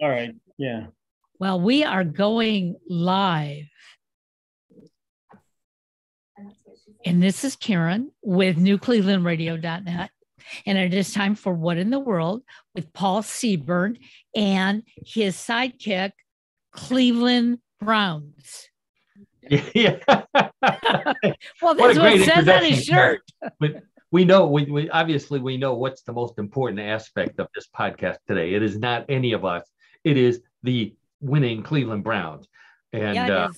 All right. Yeah. Well, we are going live. And this is Karen with newclevelandradio.net. And it is time for What in the World with Paul Seaburn and his sidekick, Cleveland Browns. Yeah. well, that's what, what it says on his shirt. But we know, we, we obviously we know what's the most important aspect of this podcast today. It is not any of us. It is the winning Cleveland Browns. And yeah, uh,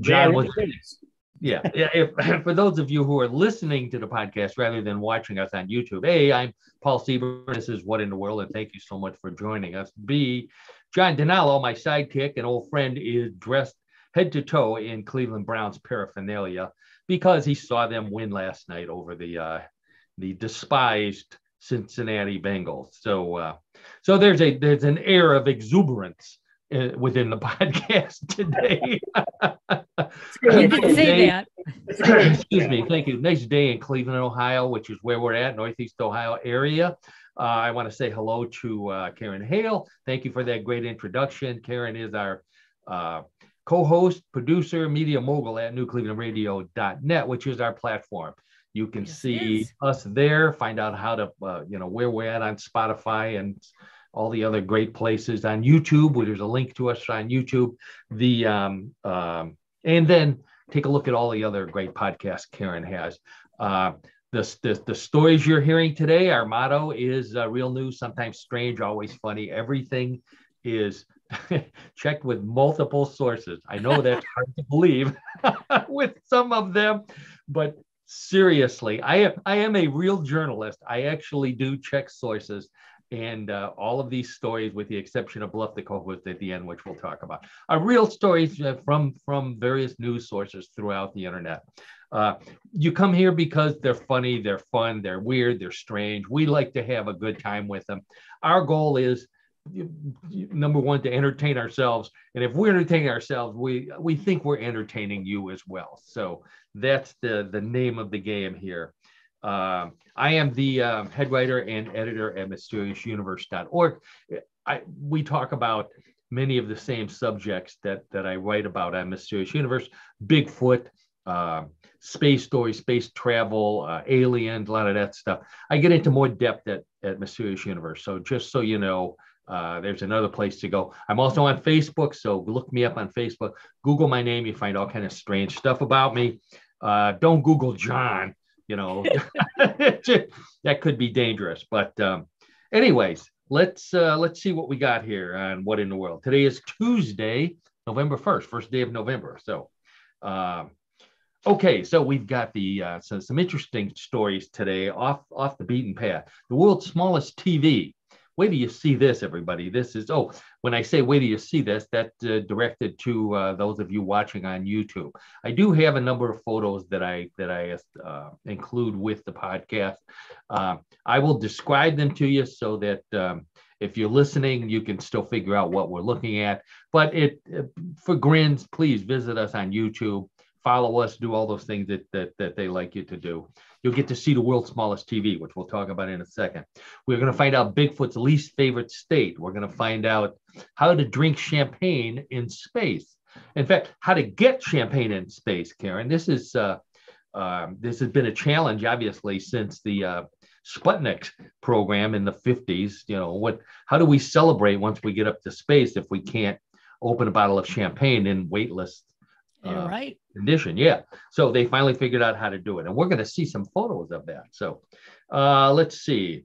John was yeah, yeah. If, for those of you who are listening to the podcast rather than watching us on YouTube, A, I'm Paul Seaburn. This is What in the World, and thank you so much for joining us. B, John DiNallo, my sidekick and old friend, is dressed head to toe in Cleveland Browns paraphernalia because he saw them win last night over the uh, the despised Cincinnati Bengals. So uh, so there's a there's an air of exuberance uh, within the podcast today. you did say that. Excuse me. Thank you. Nice day in Cleveland, Ohio, which is where we're at, Northeast Ohio area. Uh, I want to say hello to uh, Karen Hale. Thank you for that great introduction. Karen is our uh, co-host, producer, media mogul at newclevelandradio.net, which is our platform. You can yes, see us there, find out how to, uh, you know, where we're at on Spotify and all the other great places on YouTube, where there's a link to us on YouTube. The um, um, and then take a look at all the other great podcasts Karen has. Uh, the, the, the stories you're hearing today, our motto is uh, real news, sometimes strange, always funny. Everything is checked with multiple sources. I know that's hard to believe with some of them, but seriously, I am I am a real journalist. I actually do check sources. And uh, all of these stories, with the exception of Bluff the Co-host at the end, which we'll talk about, are real stories uh, from from various news sources throughout the internet. Uh, you come here because they're funny, they're fun, they're weird, they're strange. We like to have a good time with them. Our goal is number one to entertain ourselves. And if we're entertaining ourselves we we think we're entertaining you as well. So that's the the name of the game here. Uh, i am the um, head writer and editor at mysteriousuniverse.org I, we talk about many of the same subjects that that i write about at mysterious universe. Bigfoot uh, space stories space travel uh, aliens a lot of that stuff. I get into more depth at, at mysterious universe. So just so you know uh, there's another place to go. I'm also on Facebook, so look me up on Facebook. Google my name, you find all kind of strange stuff about me. Uh, don't Google John. You know that could be dangerous. But um, anyways, let's uh, let's see what we got here on what in the world. Today is Tuesday, November first, first day of November. So. Um, Okay, so we've got the uh, so some interesting stories today off off the beaten path. The world's smallest TV wait till you see this, everybody. This is, oh, when I say wait till you see this, that uh, directed to uh, those of you watching on YouTube. I do have a number of photos that I that I uh, include with the podcast. Um, I will describe them to you so that um, if you're listening, you can still figure out what we're looking at. But it uh, for grins, please visit us on YouTube follow us, do all those things that, that, that they like you to do. You'll get to see the world's smallest TV, which we'll talk about in a second. We're going to find out Bigfoot's least favorite state. We're going to find out how to drink champagne in space. In fact, how to get champagne in space, Karen. This is uh, uh, this has been a challenge, obviously, since the uh, Sputnik program in the 50s. You know, what? How do we celebrate once we get up to space if we can't open a bottle of champagne in weightless uh, right. condition. Yeah. So they finally figured out how to do it. And we're going to see some photos of that. So uh, let's see.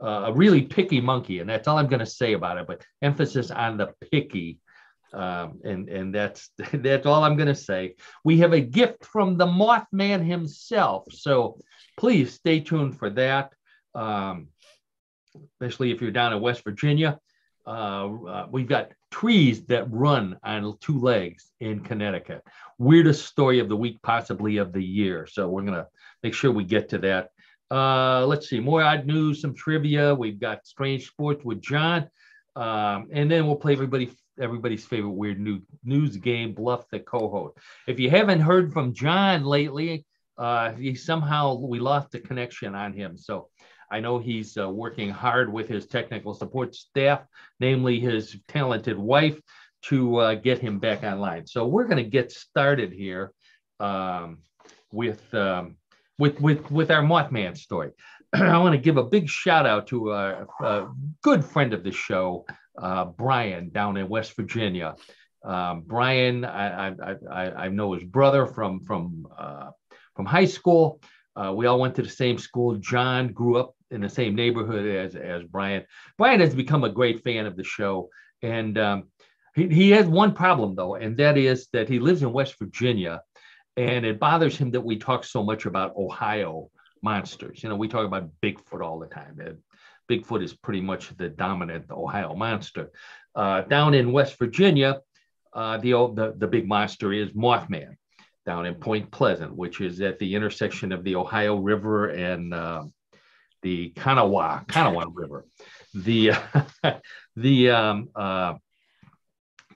Uh, a really picky monkey. And that's all I'm going to say about it, but emphasis on the picky. Um, and and that's that's all I'm going to say. We have a gift from the Mothman himself, so please stay tuned for that. Um, especially if you're down in West Virginia, uh, uh, we've got trees that run on two legs in Connecticut. Weirdest story of the week, possibly of the year. So we're going to make sure we get to that. Uh, let's see, more odd news, some trivia. We've got strange sports with John. Um, and then we'll play everybody everybody's favorite weird new, news game, Bluff the co-host. If you haven't heard from John lately, uh, he somehow we lost the connection on him. So I know he's uh, working hard with his technical support staff, namely his talented wife, to uh, get him back online. So we're going to get started here um, with, um, with with with our Mothman story. I want to give a big shout out to a, a good friend of the show, uh, Brian, down in West Virginia. Um, Brian, I, I, I, I, know his brother from from uh, from high school. Uh, we all went to the same school. John grew up in the same neighborhood as as Brian. Brian has become a great fan of the show, and um, he, he has one problem though, and that is that he lives in West Virginia, and it bothers him that we talk so much about Ohio monsters. You know, we talk about Bigfoot all the time. Bigfoot is pretty much the dominant Ohio monster. Uh, down in West Virginia, uh, the, the the big monster is Mothman down in Point Pleasant, which is at the intersection of the Ohio River and uh, the Kanawha Kanawha River. The the um, uh,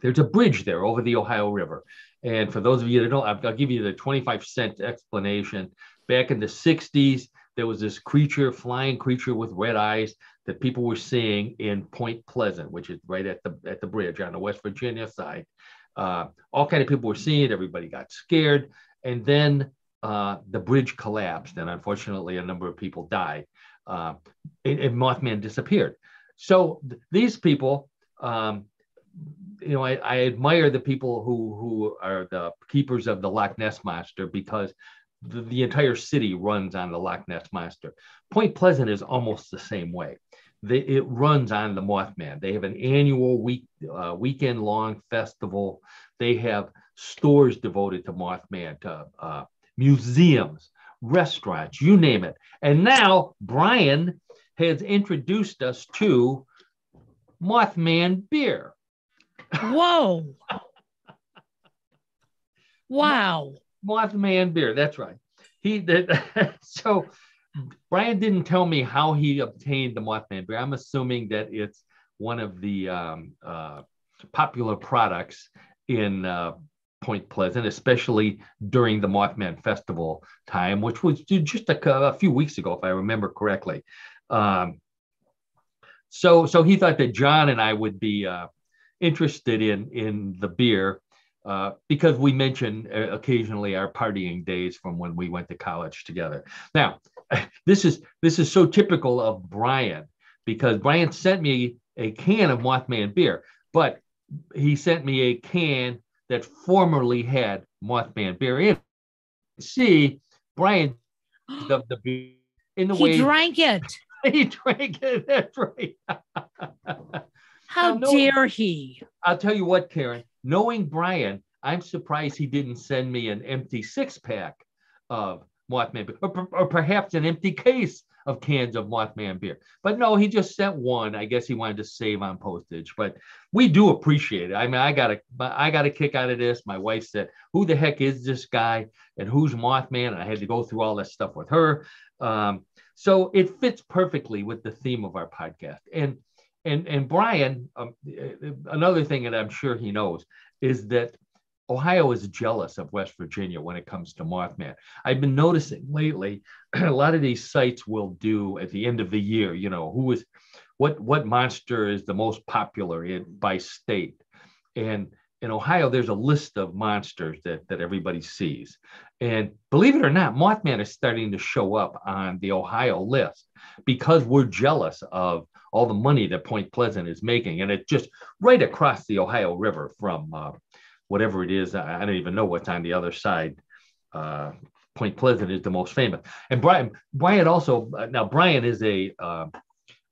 there's a bridge there over the Ohio River, and for those of you that don't, I'll give you the 25 cent explanation. Back in the 60s, there was this creature, flying creature with red eyes that people were seeing in Point Pleasant, which is right at the at the bridge on the West Virginia side. Uh, all kind of people were seeing it. Everybody got scared, and then uh, the bridge collapsed, and unfortunately, a number of people died. Uh, Mothman disappeared. So th- these people, um, you know, I, I, admire the people who who are the keepers of the Loch Ness monster because the, the entire city runs on the Loch Ness monster. Point Pleasant is almost the same way it runs on the Mothman. They have an annual week uh, weekend long festival. They have stores devoted to Mothman, to uh, museums, restaurants, you name it. And now Brian has introduced us to Mothman beer. Whoa. wow. Mothman beer. That's right. He did. so Brian didn't tell me how he obtained the Mothman beer. I'm assuming that it's one of the um, uh, popular products in uh, Point Pleasant, especially during the Mothman Festival time, which was just a, a few weeks ago, if I remember correctly. Um, so, so he thought that John and I would be uh, interested in in the beer uh, because we mention uh, occasionally our partying days from when we went to college together. Now, this is this is so typical of Brian because Brian sent me a can of Mothman beer, but he sent me a can that formerly had Mothman beer in. See, Brian, the, the beer in the he way he drank it. He drank it. That's right. How now, dare he? I'll tell you what, Karen. Knowing Brian, I'm surprised he didn't send me an empty six pack of Mothman beer, or, or perhaps an empty case of cans of Mothman beer. But no, he just sent one. I guess he wanted to save on postage. But we do appreciate it. I mean, I got a I got a kick out of this. My wife said, "Who the heck is this guy? And who's Mothman?" And I had to go through all that stuff with her. Um, so it fits perfectly with the theme of our podcast. And and and Brian, um, another thing that I'm sure he knows is that Ohio is jealous of West Virginia when it comes to Mothman. I've been noticing lately a lot of these sites will do at the end of the year, you know, who is what what monster is the most popular in by state. And in Ohio, there's a list of monsters that, that everybody sees. And believe it or not, Mothman is starting to show up on the Ohio list because we're jealous of all the money that Point Pleasant is making. And it's just right across the Ohio River from uh, whatever it is. I, don't even know what's on the other side. Uh, Point Pleasant is the most famous. And Brian, Brian also uh, now Brian is a uh,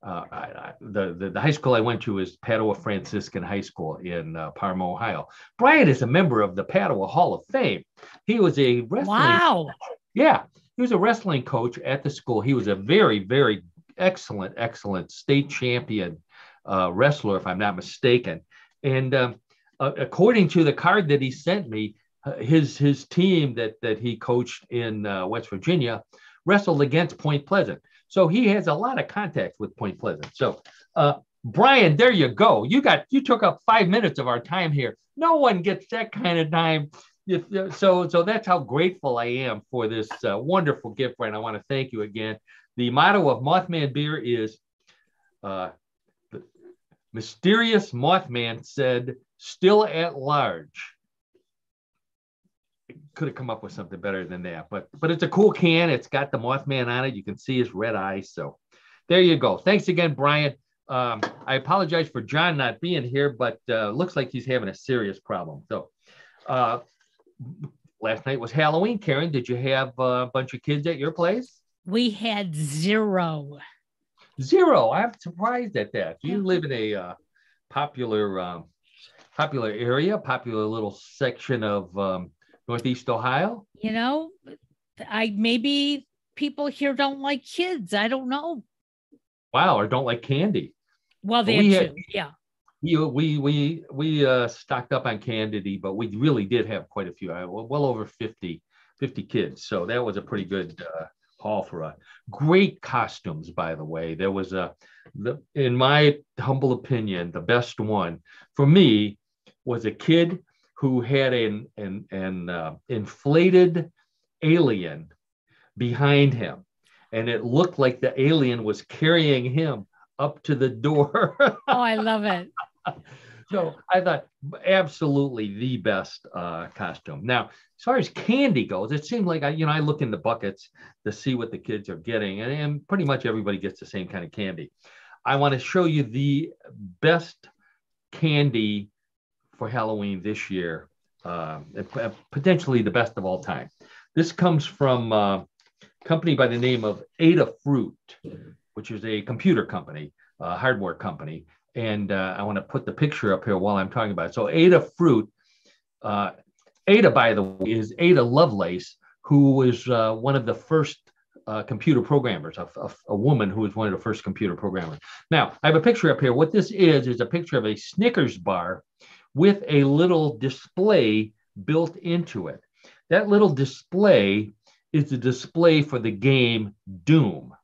uh, I, I, the, the, the high school I went to is Padua Franciscan High School in uh, Parma, Ohio. Brian is a member of the Padua Hall of Fame. He was a wrestling. Wow. Yeah, he was a wrestling coach at the school. He was a very, very excellent, excellent state champion uh, wrestler, if I'm not mistaken. And um, uh, according to the card that he sent me, uh, his his team that that he coached in uh, West Virginia wrestled against Point Pleasant. So he has a lot of contacts with Point Pleasant. So uh, Brian, there you go. You got you took up five minutes of our time here. No one gets that kind of time. So so that's how grateful I am for this uh, wonderful gift, Brian. I want to thank you again the motto of Mothman Beer is uh, mysterious Mothman said, still at large. Could have come up with something better than that, but but it's a cool can. It's got the Mothman on it. You can see his red eyes. So there you go. Thanks again, Brian. Um, I apologize for John not being here, but uh, looks like he's having a serious problem. So uh, last night was Halloween. Karen, did you have a bunch of kids at your place? We had zero. Zero. I'm surprised at that. You live in a uh, popular, um, popular area, popular little section of um, Northeast Ohio. You know, I maybe people here don't like kids. I don't know. Wow, or don't like candy. Well, they we had, yeah. We we we we uh, stocked up on candy, but we really did have quite a few. Well over 50, 50 kids. So that was a pretty good uh, haul for us. Great costumes, by the way. There was a, the, in my humble opinion, the best one for me was a kid who had an an, an uh, inflated alien behind him, and it looked like the alien was carrying him up to the door. oh, I love it. so I thought absolutely the best uh, costume. Now, as far as candy goes, it seemed like I, you know, I look in the buckets to see what the kids are getting, and, and pretty much everybody gets the same kind of candy. I want to show you the best candy for Halloween this year, uh, potentially the best of all time. This comes from uh, a company by the name of Adafruit, which is a computer company, a hardware company. And uh, I want to put the picture up here while I'm talking about it. So Adafruit, uh, Ada, by the way, is Ada Lovelace, who was uh, one of the first uh, computer programmers, a, a, a, woman who was one of the first computer programmers. Now, I have a picture up here. What this is, is a picture of a Snickers bar with a little display built into it. That little display is the display for the game Doom.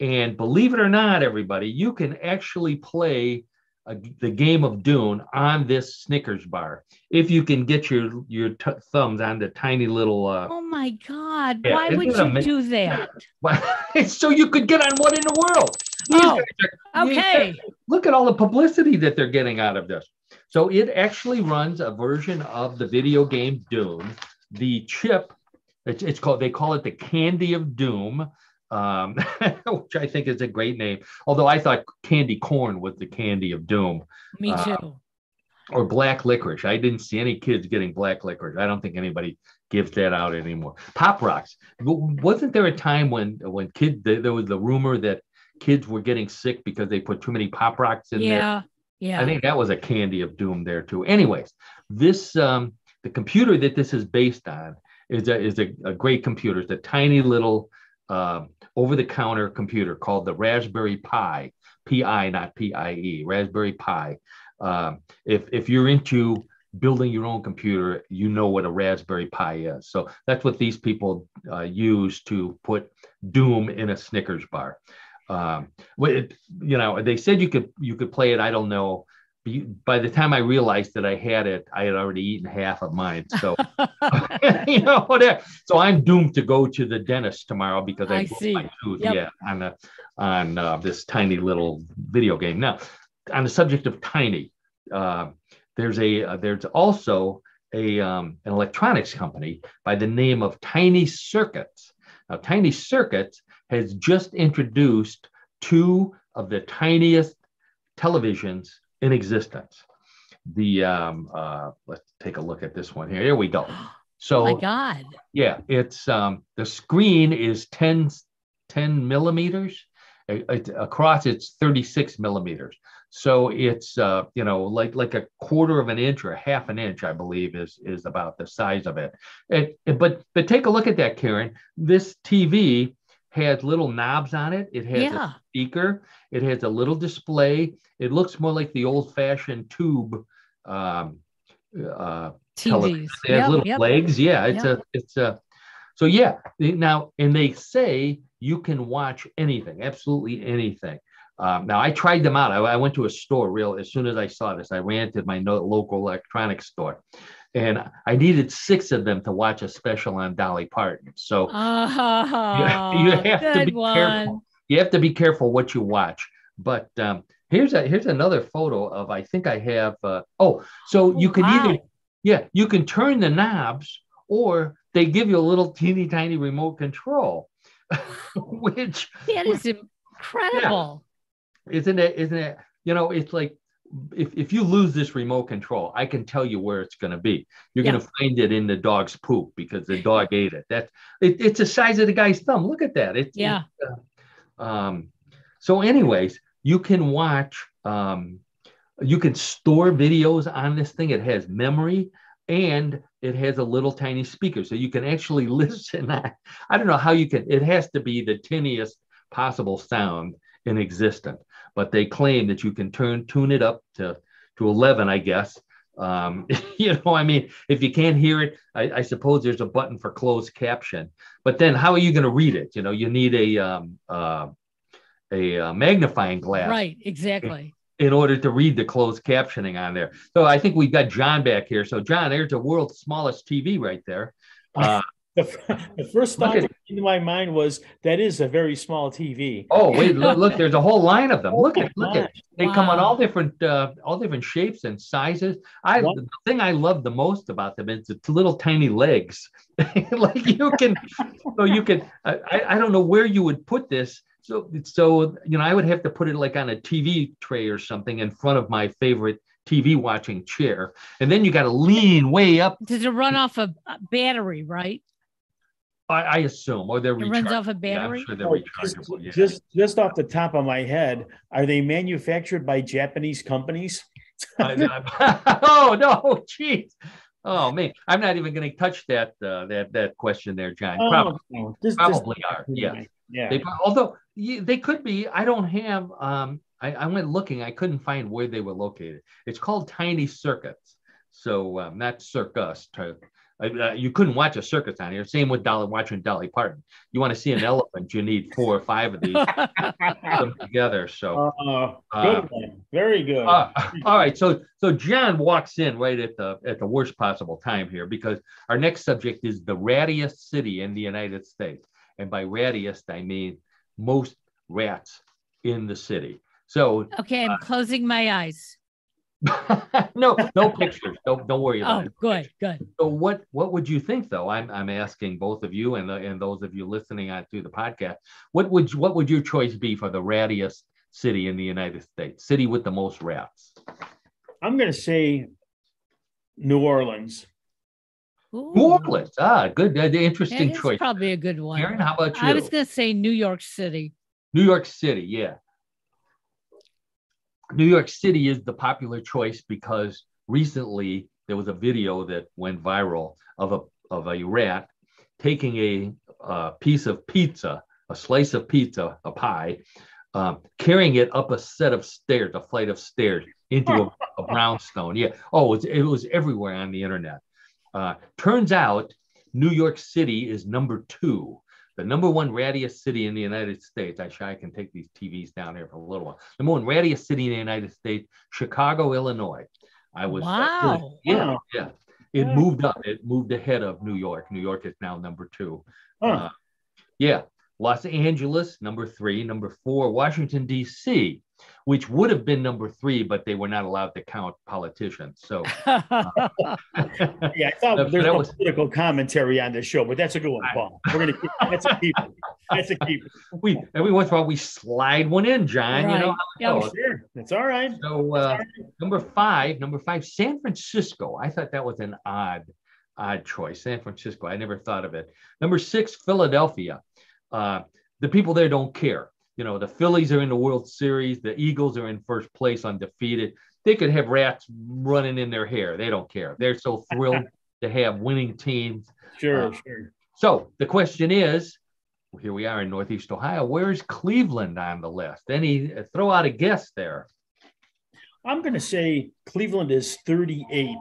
And believe it or not, everybody, you can actually play a, the game of Doom on this Snickers bar if you can get your your t- thumbs on the tiny little. Uh, oh my God! Yeah, Why would you do that? so you could get on What in the World. These oh, are, okay. look at all the publicity that they're getting out of this. So it actually runs a version of the video game Doom. The chip, it's, it's called. They call it the Candy of Doom um, which I think is a great name. Although I thought candy corn was the candy of doom. Me uh, too. Uh, or black licorice. I didn't see any kids getting black licorice. I don't think anybody gives that out anymore. Pop rocks. Wasn't there a time when when kids there was the rumor that kids were getting sick because they put too many pop rocks in yeah, there? Yeah. I think that was a candy of doom there too. Anyways, this um the computer that this is based on is a is a, a great computer. It's a tiny little um, over-the-counter computer called the Raspberry Pi, Pi, not P-I-E, Raspberry Pi. Um, if if you're into building your own computer, you know what a Raspberry Pi is. So that's what these people uh, use to put Doom in a Snickers bar. Um, you know, they said you could you could play it. I don't know by the time I realized that I had it, I had already eaten half of mine. So, you know, whatever. So I'm doomed to go to the dentist tomorrow because I, I see. my tooth. Yep. Yeah, on a, on uh, this tiny little video game. Now, on the subject of tiny, uh, there's a uh, there's also a um, an electronics company by the name of Tiny Circuits. Now, Tiny Circuits has just introduced two of the tiniest televisions in existence. The um, uh, let's take a look at this one here. Here we go. So, oh my God. Yeah, it's um, the screen is 10, 10 millimeters. It, across it's 36 millimeters. So it's uh, you know like like a quarter of an inch or half an inch, I believe, is is about the size of it. it, it but but take a look at that, Karen. This TV has little knobs on it. It has yeah. a speaker. It has a little display. It looks more like the old-fashioned tube um, uh, TVs. It has yep, little yep. legs. Yeah, it's yep. a it's a. So yeah, now and they say you can watch anything, absolutely anything. Um, now I tried them out. I, I, went to a store real as soon as I saw this. I ran to my local electronics store, and I needed six of them to watch a special on Dolly Parton. So oh, you, you, have to be one. careful. You have to be careful what you watch. But um, here's a here's another photo of I think I have. Uh, oh, so you can wow. either yeah you can turn the knobs or they give you a little teeny tiny remote control, which that is incredible. Yeah. Isn't it? Isn't it? You know, it's like if, if you lose this remote control, I can tell you where it's going to be. You're yeah. going to find it in the dog's poop because the dog ate it. That's it, it's the size of the guy's thumb. Look at that. It's, yeah. It's, uh, um, so, anyways, you can watch. Um, you can store videos on this thing. It has memory and it has a little tiny speaker, so you can actually listen. I, I don't know how you can. It has to be the tiniest possible sound in existence but they claim that you can turn tune it up to to 11 i guess. Um, you know i mean if you can't hear it I, I, suppose there's a button for closed caption. But then how are you going to read it? You know you need a um, uh, a uh, magnifying glass right exactly. in order to read the closed captioning on there. So i think we've got john back here. So john there's the world's smallest tv right there. Uh, the, the first thought at, into my mind was that is a very small TV. Oh wait, look, look there's a whole line of them. Oh look at look at they wow. come on all different uh, all different shapes and sizes. I what? the thing I love the most about them is its little tiny legs. like you can so you can I, I don't know where you would put this. So so you know I would have to put it like on a TV tray or something in front of my favorite TV watching chair. And then you got to lean way up. Does it run off a battery, right? I, I assume, or they're it runs off a battery. Yeah, sure they're oh, just, yeah. just, just off the top of my head, are they manufactured by Japanese companies? oh no, jeez. Oh man, I'm not even going to touch that uh, that that question there, John. Oh, probably, no. this, probably this, are. Yeah, yeah. They, although they could be. I don't have. Um, I, I went looking. I couldn't find where they were located. It's called Tiny Circuits. So um, not circus to uh, you couldn't watch a circus on here. Same with Dolly watching Dolly Parton. You want to see an elephant, you need four or five of these them together. So, uh, good uh, very good. Uh, all right, so so John walks in right at the at the worst possible time here because our next subject is the rattiest city in the United States, and by rattiest I mean most rats in the city. So, okay, I'm uh, closing my eyes. no, no pictures. Don't don't worry about it. oh, it. good, good. So what what would you think though? I'm I'm asking both of you and the, and those of you listening on to the podcast. What would what would your choice be for the rattiest city in the United States? City with the most rats. I'm going to say New Orleans. Ooh. New Orleans. Ah, good. Uh, interesting choice. Probably a good one. Karen, how about you? I was going to say New York City. New York City. Yeah. New York City is the popular choice because recently there was a video that went viral of a of a rat taking a, a piece of pizza, a slice of pizza, a pie, um, carrying it up a set of stairs, a flight of stairs into a, a brownstone. Yeah. Oh, it was, it was everywhere on the internet. Uh, turns out New York City is number two the number one rattiest city in the United States. Actually, I can take these TVs down here for a little while. Number one rattiest city in the United States, Chicago, Illinois. I was wow. Uh, yeah, yeah. It yeah. moved up. It moved ahead of New York. New York is now number two. Huh. Uh, yeah. Los Angeles, number three. Number four, Washington, D.C which would have been number three, but they were not allowed to count politicians. So, uh, yeah, I thought there's no was, political commentary on this show, but that's a good one, Paul. We're gonna keep that's a keeper. That's a keeper. We every once in a while we slide one in, John. Right. You know, yeah, oh, sure, that's all right. So, uh, all right. number five, number five, San Francisco. I thought that was an odd, odd choice. San Francisco. I never thought of it. Number six, Philadelphia. Uh, the people there don't care you know, the Phillies are in the World Series, the Eagles are in first place undefeated. They could have rats running in their hair. They don't care. They're so thrilled to have winning teams. Sure, uh, sure. So the question is, here we are in Northeast Ohio. Where's Cleveland on the list? Any throw out a guess there. I'm going to say Cleveland is 38.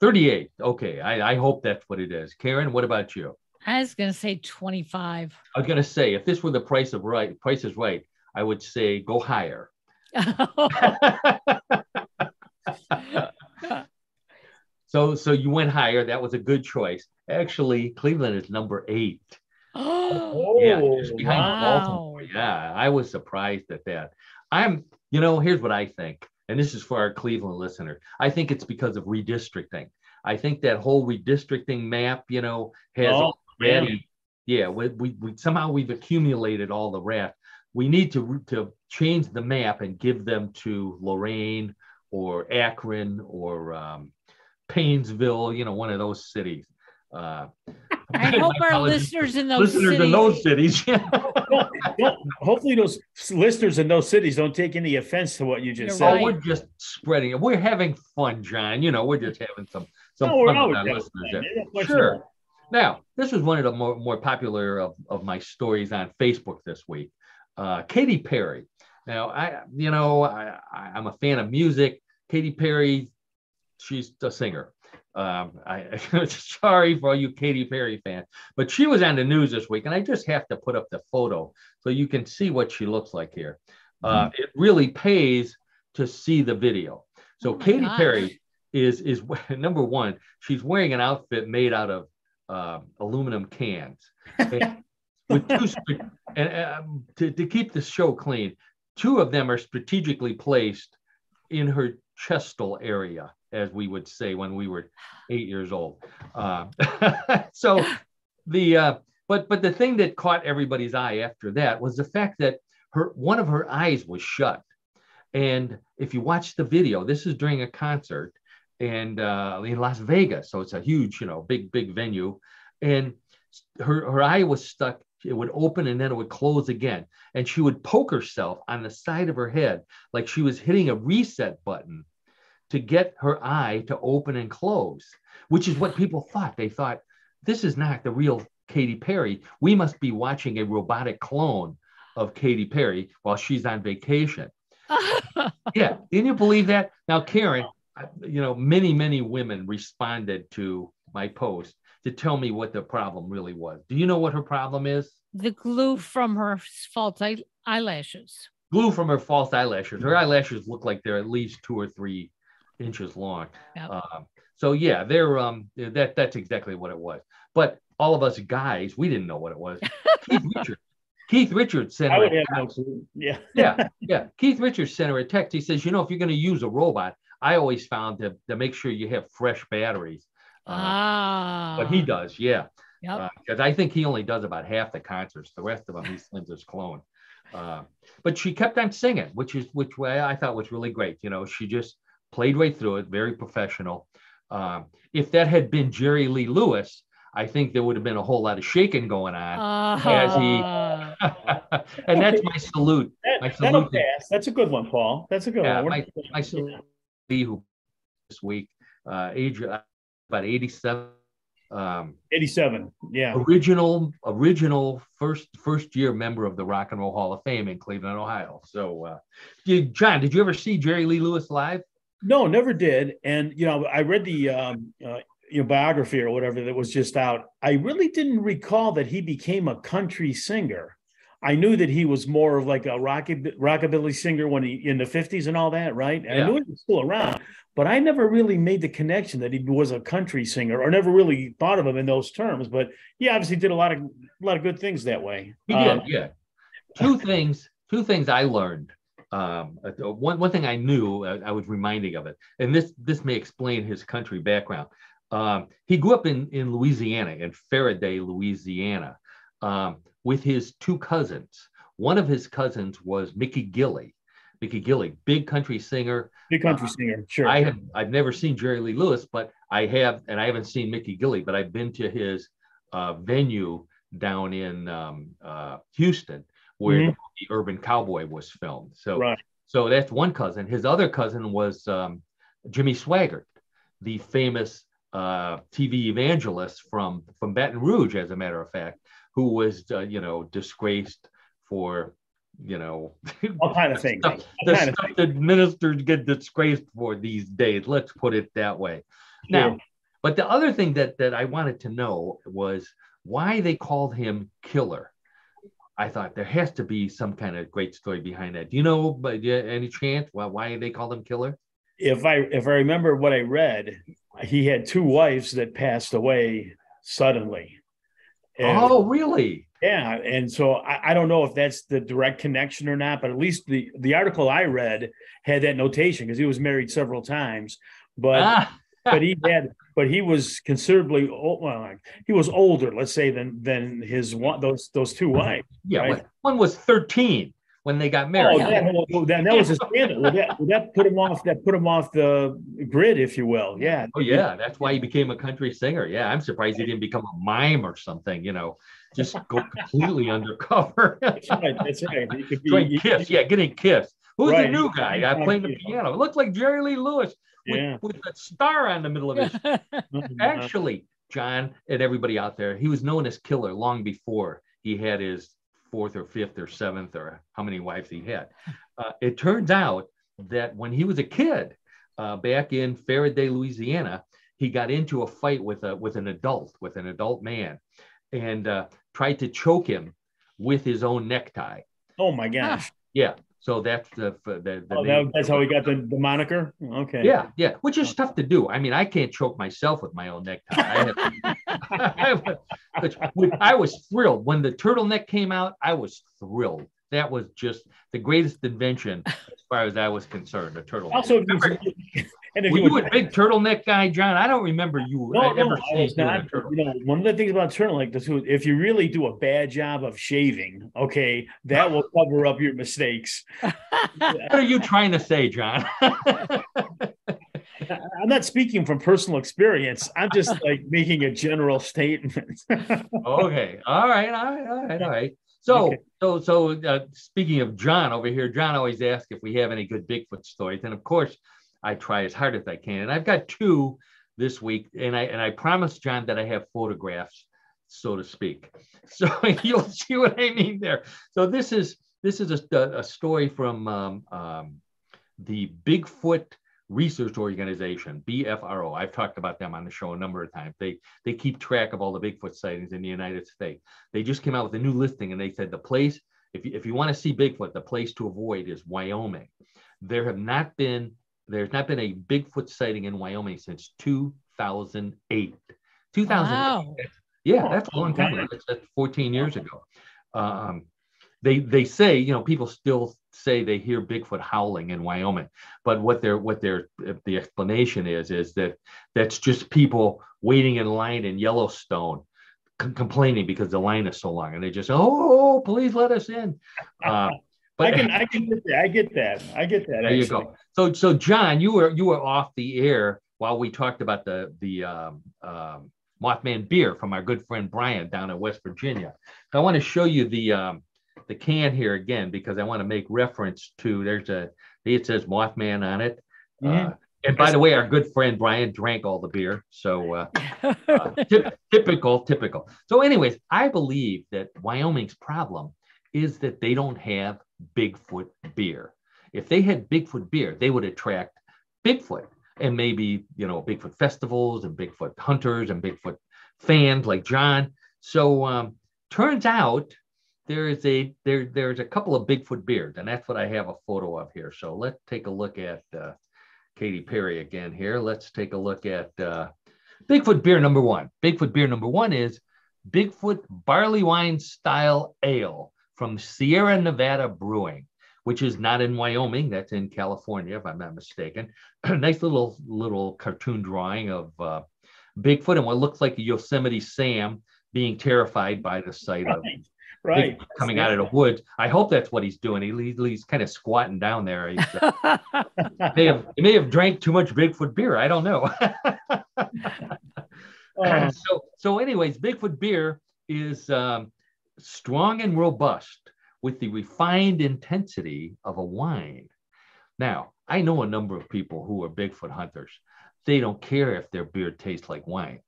38. Okay. I, I hope that's what it is. Karen, what about you? I was going to say 25. I was going to say, if this were the price of right, price is right, I would say go higher. so So so you went higher. That was a good choice. Actually, Cleveland is number eight. Oh, yeah, just behind wow. Baltimore. Yeah, I was surprised at that. I'm, you know, here's what I think, and this is for our Cleveland listener. I think it's because of redistricting. I think that whole redistricting map, you know, has Oh, already, yeah, we, we, we somehow we've accumulated all the rest. We need to to change the map and give them to Lorain or Akron or um, Painesville, you know, one of those cities. Uh, I hope our listeners in those listeners cities. in those cities. Yeah. Don't- don't- hopefully those listeners in those cities don't take any offense to what you just You're said. Oh, right. we're just spreading it. We're having fun, John. You know, we're just having some some No, fun with our listeners. fun. there. Yeah, no question Sure. About it. Now, this was one of the more, more popular of, of my stories on Facebook this week. Uh, Katy Perry. Now, I, you know, I, I, I'm a fan of music. Katy Perry, she's a singer. Um, I, sorry for all you Katy Perry fans, but she was on the news this week, and I just have to put up the photo so you can see what she looks like here. Uh, it really pays to see the video. So Oh Katy gosh. Perry is is number one. She's wearing an outfit made out of uh, aluminum cans and with two and um, to, to keep the show clean. Two of them are strategically placed in her chestal area, as we would say when we were eight years old. Uh, so the uh, but but the thing that caught everybody's eye after that was the fact that her one of her eyes was shut. And if you watch the video, this is during a concert and uh, in Las Vegas, so it's a huge, you know, big big venue, and her her eye was stuck. It would open and then it would close again, and she would poke herself on the side of her head like she was hitting a reset button to get her eye to open and close, which is what people thought. They thought this is not the real Katy Perry. We must be watching a robotic clone of Katy Perry while she's on vacation. Yeah, can you believe that? Now, Karen, you know, many, many women responded to my post to tell me what the problem really was. Do you know what her problem is? the glue from her false eye- eyelashes. Glue from her false eyelashes. Her eyelashes look like they're at least two or three inches long. Yep. Um, so yeah, they're um that that's exactly what it was. But all of us guys, we didn't know what it was. Keith Richards. Keith Richards sent her a have. Yeah. yeah, yeah. Keith Richards sent her a text. He says, you know, if you're going to use a robot, I always found to, to make sure you have fresh batteries. Uh, ah. but he does, yeah. Yep. Because I think he only does about half the concerts. The rest of them, he sends his clone. Uh, but she kept on singing, which is which way I thought was really great. You know, she just played right through it, very professional. Um, if that had been Jerry Lee Lewis, I think there would have been a whole lot of shaking going on. As he- Ah. and that's my salute. My That, that'll pass. That's a good one, Paul. That's a good Yeah, one. my, my son Lee, who this week, uh, age uh, about 87, um, 87. Yeah. original, original first first year member of the Rock and Roll Hall of Fame in Cleveland, Ohio. So, uh, did, John, did you ever see Jerry Lee Lewis live? No, never did. And you know, I read the um, uh, you know biography or whatever that was just out. I really didn't recall that he became a country singer. I knew that he was more of like a rocky rockabilly singer when he in the 50s and all that, right? And I knew he was still around, but I never really made the connection that he was a country singer or never really thought of him in those terms. But he obviously did a lot of a lot of good things that way. He Um, did, yeah. Two things, two things I learned. Um, uh, one one thing I knew, uh, I was reminding of it, and this this may explain his country background. Um, he grew up in in Louisiana, in Ferriday, Louisiana, um, with his two cousins. One of his cousins was Mickey Gilley. Mickey Gilley, big country singer. big country singer, sure. I have I've never seen Jerry Lee Lewis, but I have, and I haven't seen Mickey Gilley, but I've been to his uh, venue down in um, uh, Houston where Mhm. the Urban Cowboy was filmed. So, right. so that's one cousin. His other cousin was um, Jimmy Swaggart, the famous uh, TV evangelist from from Baton Rouge, as a matter of fact, who was uh, you know disgraced for you know All kind of things. stuff, the kind of stuff that ministers get disgraced for these days. Let's put it that way. Now, Sure. but the other thing that that I wanted to know was why they called him Killer. I thought there has to be some kind of great story behind that. Do you know, but yeah, any chance why why they called him Killer? if I if I remember what I read, he had two wives that passed away suddenly. And, oh, really? Yeah, and so I, I, don't know if that's the direct connection or not, but at least the the article I read had that notation because he was married several times, but ah. but he had but he was considerably old, well, he was older, let's say, than than his one those those two wives. Yeah, right? one was thirteen when they got oh, married. Oh, that, that, that was a scandal. that, that put him off. That put him off the grid, if you will. Yeah. Oh yeah, that's why he became a country singer. Yeah, I'm surprised he didn't become a mime or something. You know, just go completely undercover. that's right. That's right. He could be, Kiss. Yeah, getting Kiss. Who's right. the new guy? I playing the piano. It looks like Jerry Lee Lewis with, yeah. with a star on the middle of his. Mm-hmm. Actually, John and everybody out there, he was known as Killer long before he had his fourth or fifth or seventh or how many wives he had. Uh, it turns out that when he was a kid, uh, back in Ferriday, Louisiana, he got into a fight with a with an adult, with an adult man, and uh, tried to choke him with his own necktie. Oh my gosh! Yeah, so that's the the, the oh, that, that's how he got the, the moniker. Okay. Yeah, yeah, which is tough to do. I mean, I can't choke myself with my own necktie. I, have, I was thrilled when the turtleneck came out. I was thrilled. That was just the greatest invention as far as I was concerned. A turtleneck. Also, and if were you, a big turtleneck guy, John? I don't remember you no, ever no, seeing not, You know, one of the things about turtleneck is if you really do a bad job of shaving, okay, that will cover up your mistakes. what are you trying to say, John? I'm not speaking from personal experience. I'm just like making a general statement. okay. All right. All right. All right. All right. So, okay. so, so, uh, speaking of John over here, John always asks if we have any good Bigfoot stories, and of course, I try as hard as I can. And I've got two this week, and I and I promised John that I have photographs, so to speak. So you'll see what I mean there. So this is this is a, a story from um, um, the Bigfoot Research Organization, BFRO. I've talked about them on the show a number of times. They they keep track of all the Bigfoot sightings in the United States. They just came out with a new listing, and they said the place if you, if you want to see Bigfoot, the place to avoid is Wyoming. There have not been there's not been a Bigfoot sighting in Wyoming since 2008. 2008. Wow. Yeah, that's a long time ago. That's 14 years ago. Um, they they say you know people still say they hear Bigfoot howling in Wyoming, but what they're what they're the explanation is is that that's just people waiting in line in Yellowstone c- complaining because the line is so long and they just oh please let us in. Uh, but I can I can get that. I get that. I get that. There actually. you go. So so John, you were you were off the air while we talked about the the um, um, Mothman beer from our good friend Brian down in West Virginia. So I want to show you the um, the can here again because I want to make reference to there's a it says Mothman on it. Mm-hmm. Uh, and by the way, our good friend Brian drank all the beer. So uh, uh, t- typical, typical. So, anyways, I believe that Wyoming's problem is that they don't have Bigfoot beer. If they had Bigfoot beer, they would attract Bigfoot and maybe, you know, Bigfoot festivals and Bigfoot hunters and Bigfoot fans like John. So um, turns out there is a there there's a couple of Bigfoot beers, and that's what I have a photo of here. So let's take a look at uh, Katy Perry again here. Let's take a look at uh, Bigfoot beer number one. Bigfoot beer number one is Bigfoot barley wine style ale from Sierra Nevada Brewing, which is not in Wyoming. That's in California, if I'm not mistaken. nice little little cartoon drawing of uh, Bigfoot and what looks like a Yosemite Sam being terrified by the sight of right coming out of the woods. I hope that's what he's doing. He, he's kind of squatting down there. He's, uh, may have he may have drank too much Bigfoot beer. I don't know. oh. So so anyways, Bigfoot beer is um, strong and robust with the refined intensity of a wine. Now, I know a number of people who are Bigfoot hunters. They don't care if their beer tastes like wine.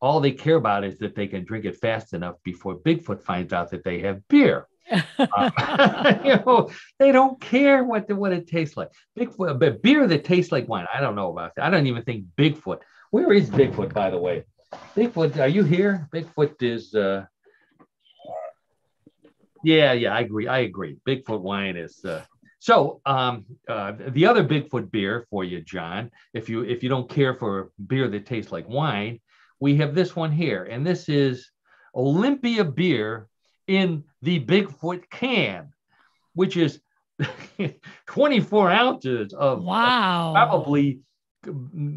All they care about is that they can drink it fast enough before Bigfoot finds out that they have beer. uh, you know, they don't care what the, what it tastes like. Bigfoot, but beer that tastes like wine. I don't know about that. I don't even think Bigfoot. Where is Bigfoot, by the way? Bigfoot, are you here? Bigfoot is uh, yeah, yeah, I agree. I agree. Bigfoot wine is uh, so um, uh, the other Bigfoot beer for you, John, if you if you don't care for beer that tastes like wine, we have this one here, and this is Olympia beer in the Bigfoot can, which is 24 ounces of wow, probably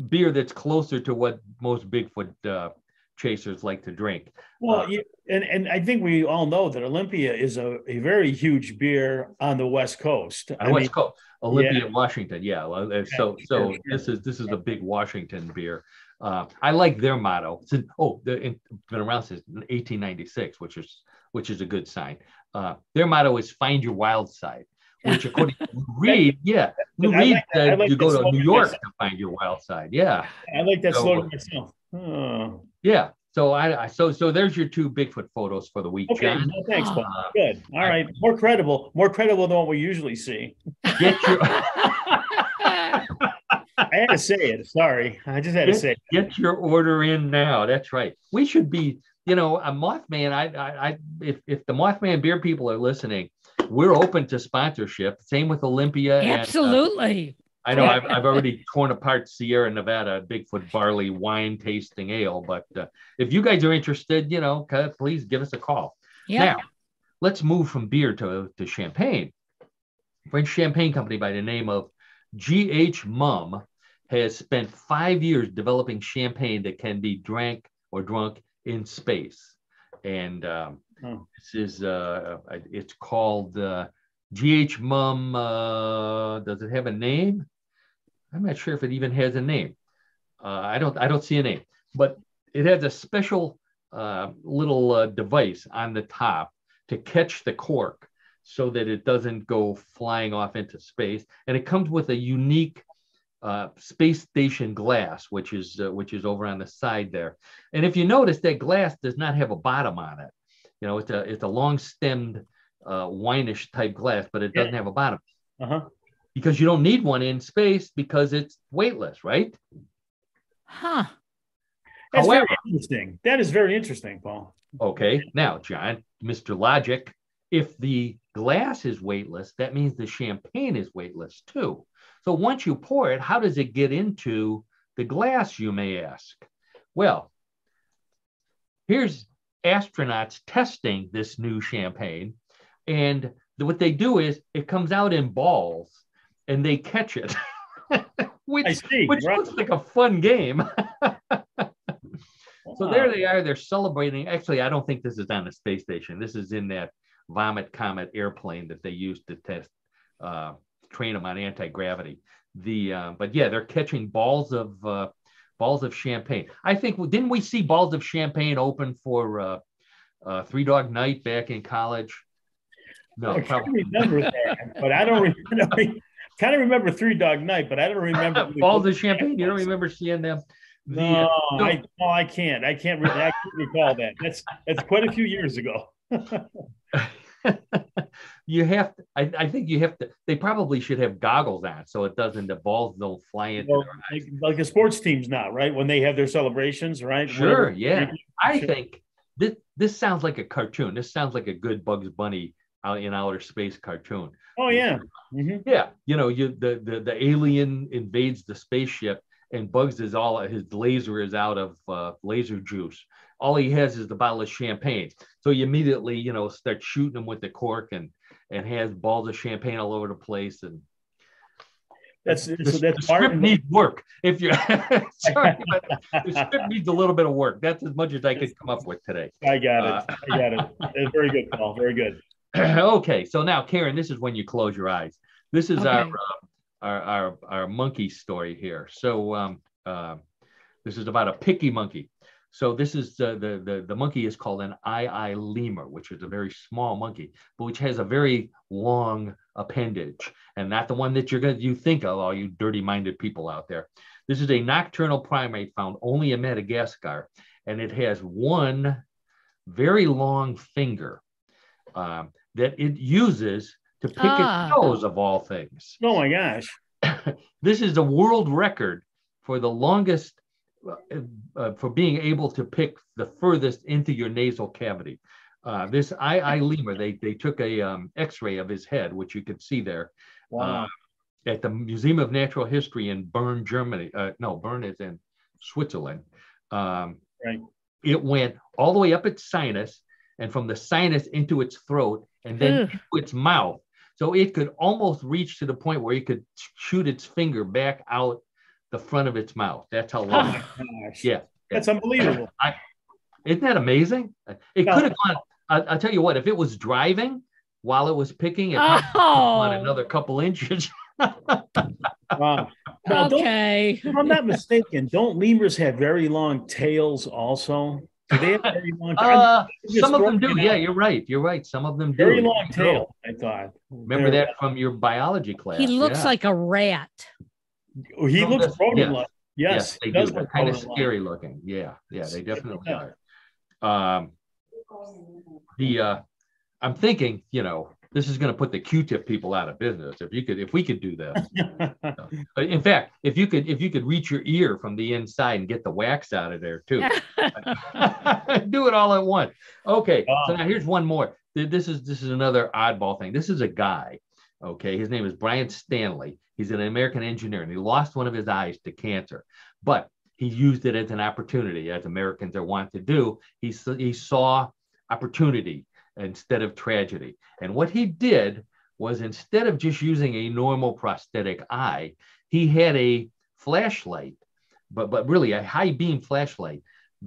beer that's closer to what most Bigfoot uh, chasers like to drink. Well, uh, and, and I think we all know that Olympia is a, a very huge beer on the West Coast. On the West Coast, Olympia, yeah. Washington. Yeah. So so this is this is a big Washington beer. Uh, I like their motto. It's oh, it's been around since 1896, which is which is a good sign. Uh, their motto is "Find your wild side." which according to Reed, yeah, you read like that, like you go to New York myself. to find your wild side. Yeah. I like that so, slogan myself. Oh. Yeah. So I, I, so so there's your two Bigfoot photos for the week, okay. John. Well, thanks, Paul. Uh, Good. All I, right. More credible, more credible than what we usually see. Get your I had to say it. Sorry. I just had get, to say it. Get your order in now. That's right. We should be, you know, a Mothman. I, I, I if, if the Mothman beer people are listening, we're open to sponsorship. Same with Olympia. Absolutely. And, uh, I know I've, I've already torn apart Sierra Nevada Bigfoot Barley wine tasting ale, but uh, if you guys are interested, you know, please give us a call. Yeah. Now, let's move from beer to, to champagne. French champagne company by the name of GH Mumm has spent five years developing champagne that can be drank or drunk in space. And um, Hmm. This is uh, it's called uh, GH Mumm. Uh, does it have a name? I'm not sure if it even has a name. Uh, I don't I don't see a name, but it has a special uh, little uh, device on the top to catch the cork so that it doesn't go flying off into space. And it comes with a unique uh, space station glass, which is uh, which is over on the side there. And if you notice, that glass does not have a bottom on it. You know, it's a it's a long stemmed uh, wineish type glass, but it doesn't yeah. have a bottom. Uh-huh. Because you don't need one in space because it's weightless, right? Huh. That's However, very interesting. That is very interesting, Paul. Okay. Now, John, Mr. Logic, if the glass is weightless, that means the champagne is weightless too. So once you pour it, how does it get into the glass, you may ask? Well, here's astronauts testing this new champagne. And what they do is it comes out in balls and they catch it, which, which right. looks like a fun game. so there they are. They're celebrating. Actually, I don't think this is on the space station. This is in that Vomit Comet airplane that they used to test, uh, train them on anti gravity. The uh, but yeah, they're catching balls of uh, balls of champagne. I think didn't we see balls of champagne open for uh, uh, Three Dog Night back in college? No, I probably remember that, but I don't remember. Kind of remember Three Dog Night, but I don't remember balls of champagne. You don't remember seeing them? The, no, uh, I, no, I can't. I can't really. I can't recall that. That's that's quite a few years ago. you have to, I, I, think you have to they probably should have goggles on so it doesn't the balls don't fly into well, like, like, the sports teams now right when they have their celebrations right sure Whatever. yeah i think this this sounds like a cartoon this sounds like a good bugs bunny out in outer space cartoon oh yeah mm-hmm. yeah you know you the, the the alien invades the spaceship and bugs is all his laser is out of uh, laser juice all he has is the bottle of champagne so you immediately you know start shooting him with the cork and and has balls of champagne all over the place and that's the, so that's the script needs work. If you sorry, but the script needs a little bit of work. That's as much as I could come up with today. I got it. Uh, I got it. It's very good, Paul. Very good. okay, so now Karen, this is when you close your eyes. This is okay. our, uh, our, our our monkey story here. So um, uh, this is about a picky monkey. So this is the, the, the, the monkey is called an aye-aye lemur, which is a very small monkey, but which has a very long appendage and not the one that you're to you think of, all you dirty minded people out there. This is a nocturnal primate found only in Madagascar, and it has one very long finger um, that it uses to pick ah. its nose of all things. Oh my gosh. this is a world record for the longest uh, uh, for being able to pick the furthest into your nasal cavity. Uh, this aye-aye lemur, they, they took a um, x-ray of his head, which you can see there, Wow. uh, at the Museum of Natural History in Bern, Germany. Uh, no, Bern is in Switzerland. Um, Right. It went all the way up its sinus and from the sinus into its throat and then mm. Ugh. into its mouth. So it could almost reach to the point where it could shoot its finger back out the front of its mouth. That's how long. Gosh. Yeah. That's unbelievable. Isn't that amazing? It No. could have gone. I, I'll tell you what. If it was driving while it was picking, it probably could have gone Oh, another couple inches. Wow. Now, okay. if I'm not mistaken, don't lemurs have very long tails also? Do they have very long Uh, some of them do. throwing Yeah, out. you're right. You're right. Some of them do. very long tail, I thought. Remember They're- that from your biology class. He looks yeah. like a rat. He No, looks rodent yes. like. Yes, Yes, they do. They're kind of rodent-like. scary looking. Yeah, yeah, they Yeah. definitely are. Um, the uh, I'm thinking, you know, this is going to put the Q-tip people out of business. If you could, if we could do this. In fact, if you could, if you could reach your ear from the inside and get the wax out of there too. do it all at once. Okay, so now here's one more. This is this is another oddball thing. This is a guy. Okay, his name is Brian Stanley. He's an American engineer, and he lost one of his eyes to cancer, but he used it as an opportunity, as Americans are wont to do. He he saw opportunity instead of tragedy, and what he did was instead of just using a normal prosthetic eye, he had a flashlight, but but really a high beam flashlight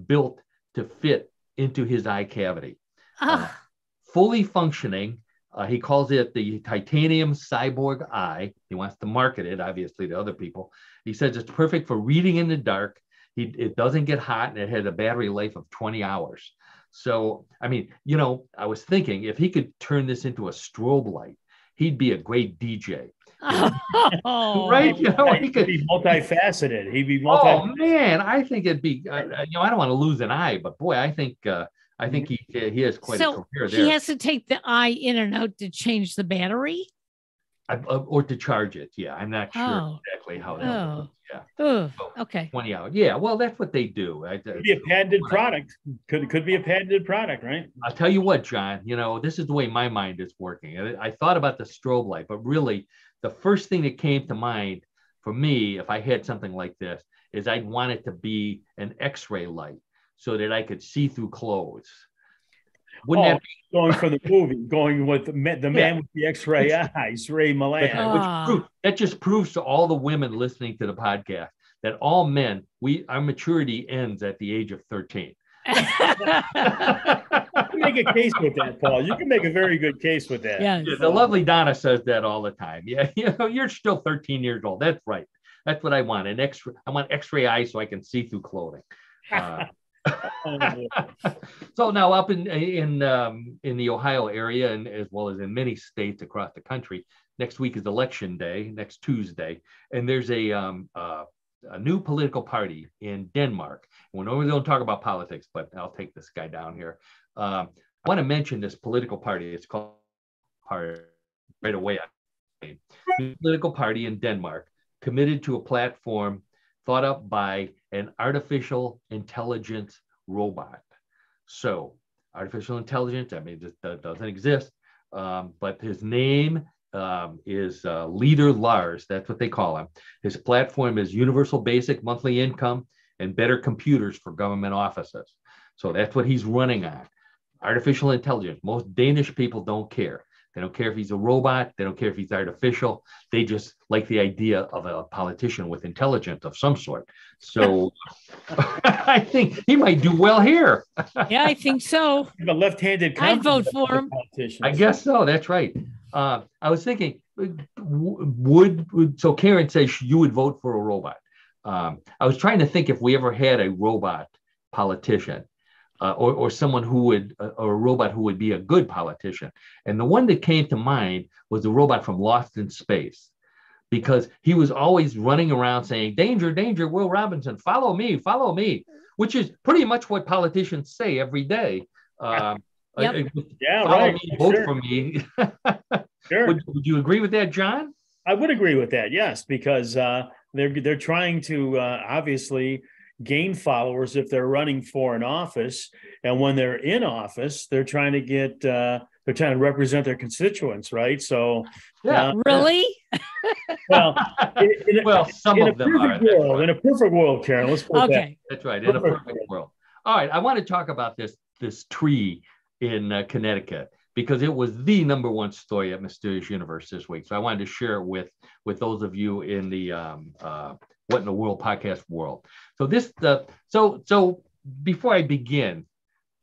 built to fit into his eye cavity. Ah, Fully functioning. Uh, he calls it the titanium cyborg eye. He wants to market it, obviously, to other people. He says it's perfect for reading in the dark. He, it doesn't get hot and it has a battery life of 20 hours. So, I mean, you know, I was thinking if he could turn this into a strobe light, he'd be a great DJ. oh, Right? You know, he could, be multifaceted. He'd be multi. Oh man, I think it'd be. Uh, uh, you know, I don't want to lose an eye, but boy, I think uh, I think he he has quite a career there, he has to take the eye in and out to change the battery. I- uh, or to charge it. Yeah, I'm not sure Oh. exactly how that. Oh. works. Yeah, Oh, So, okay. twenty hours. Yeah, well, that's what they do. I, Could be a patented product. Could could be a patented product, right? I'll tell you what, John. You know, this is the way my mind is working. I, I thought about the strobe light, but really, the first thing that came to mind for me, if I had something like this, is I'd want it to be an X-ray light so that I could see through clothes. Wouldn't Oh, that be Going for the movie, going with the, ma- the man with the X-ray eyes, Ray But Milland. that, which Ah. that just proves to all the women listening to the podcast that all men, we our maturity ends at the age of 13. You can make a case with that, Paul. You can make a very good case with that. yes. Yeah, the lovely Donna says that all the time. Yeah, you know, you're still 13 years old. That's right. That's what I want. An X I want X-ray eyes so I can see through clothing. Uh, so now up in in um, in the Ohio area and as well as in many states across the country, next week is election day, next Tuesday, and there's a um, uh, a new political party in Denmark. We normally don't talk about politics, but I'll take this guy down here. Um, I want to mention this political party. It's called party right away. Political party in Denmark committed to a platform thought up by an artificial intelligence robot. So, artificial intelligence, I mean, it doesn't exist, um, but his name um, is uh, Leader Lars. That's what they call him. His platform is universal basic monthly income and better computers for government offices. So, that's what he's running on. Artificial intelligence. Most Danish people don't care. They don't care if he's a robot. They don't care if he's artificial. They just like the idea of a politician with intelligence of some sort. So I think he might do well here. Yeah, I think so. The left-handed. I'd vote for him. politicians. I guess so. That's right. Uh, I was thinking, would, would so Karen says you would vote for a robot. Um, I was trying to think if we ever had a robot politician. Uh, or, or someone who would, uh, or a robot who would be a good politician. And the one that came to mind was the robot from Lost in Space, because he was always running around saying, Danger, danger, Will Robinson, follow me, follow me, which is pretty much what politicians say every day. Um, Yep. uh, Yeah, follow right. me, vote Sure. for me. Sure. would, would you agree with that, John? I would agree with that. Yes, because uh, they're they're trying to uh, obviously gain followers if they're running for an office, and when they're in office, they're trying to get uh, they're they're trying to represent their constituents, right? So, yeah, uh, really. well, in, in well, some in of them are. World, right. In a perfect world, Karen, let's put okay. That. That's right. In perfect a perfect world. world. All right, I want to talk about this this tree in uh, Connecticut because it was the number one story at Mysterious Universe this week. So I wanted to share it with with those of you in the um, uh, What in the World podcast world. So this the so so before I begin,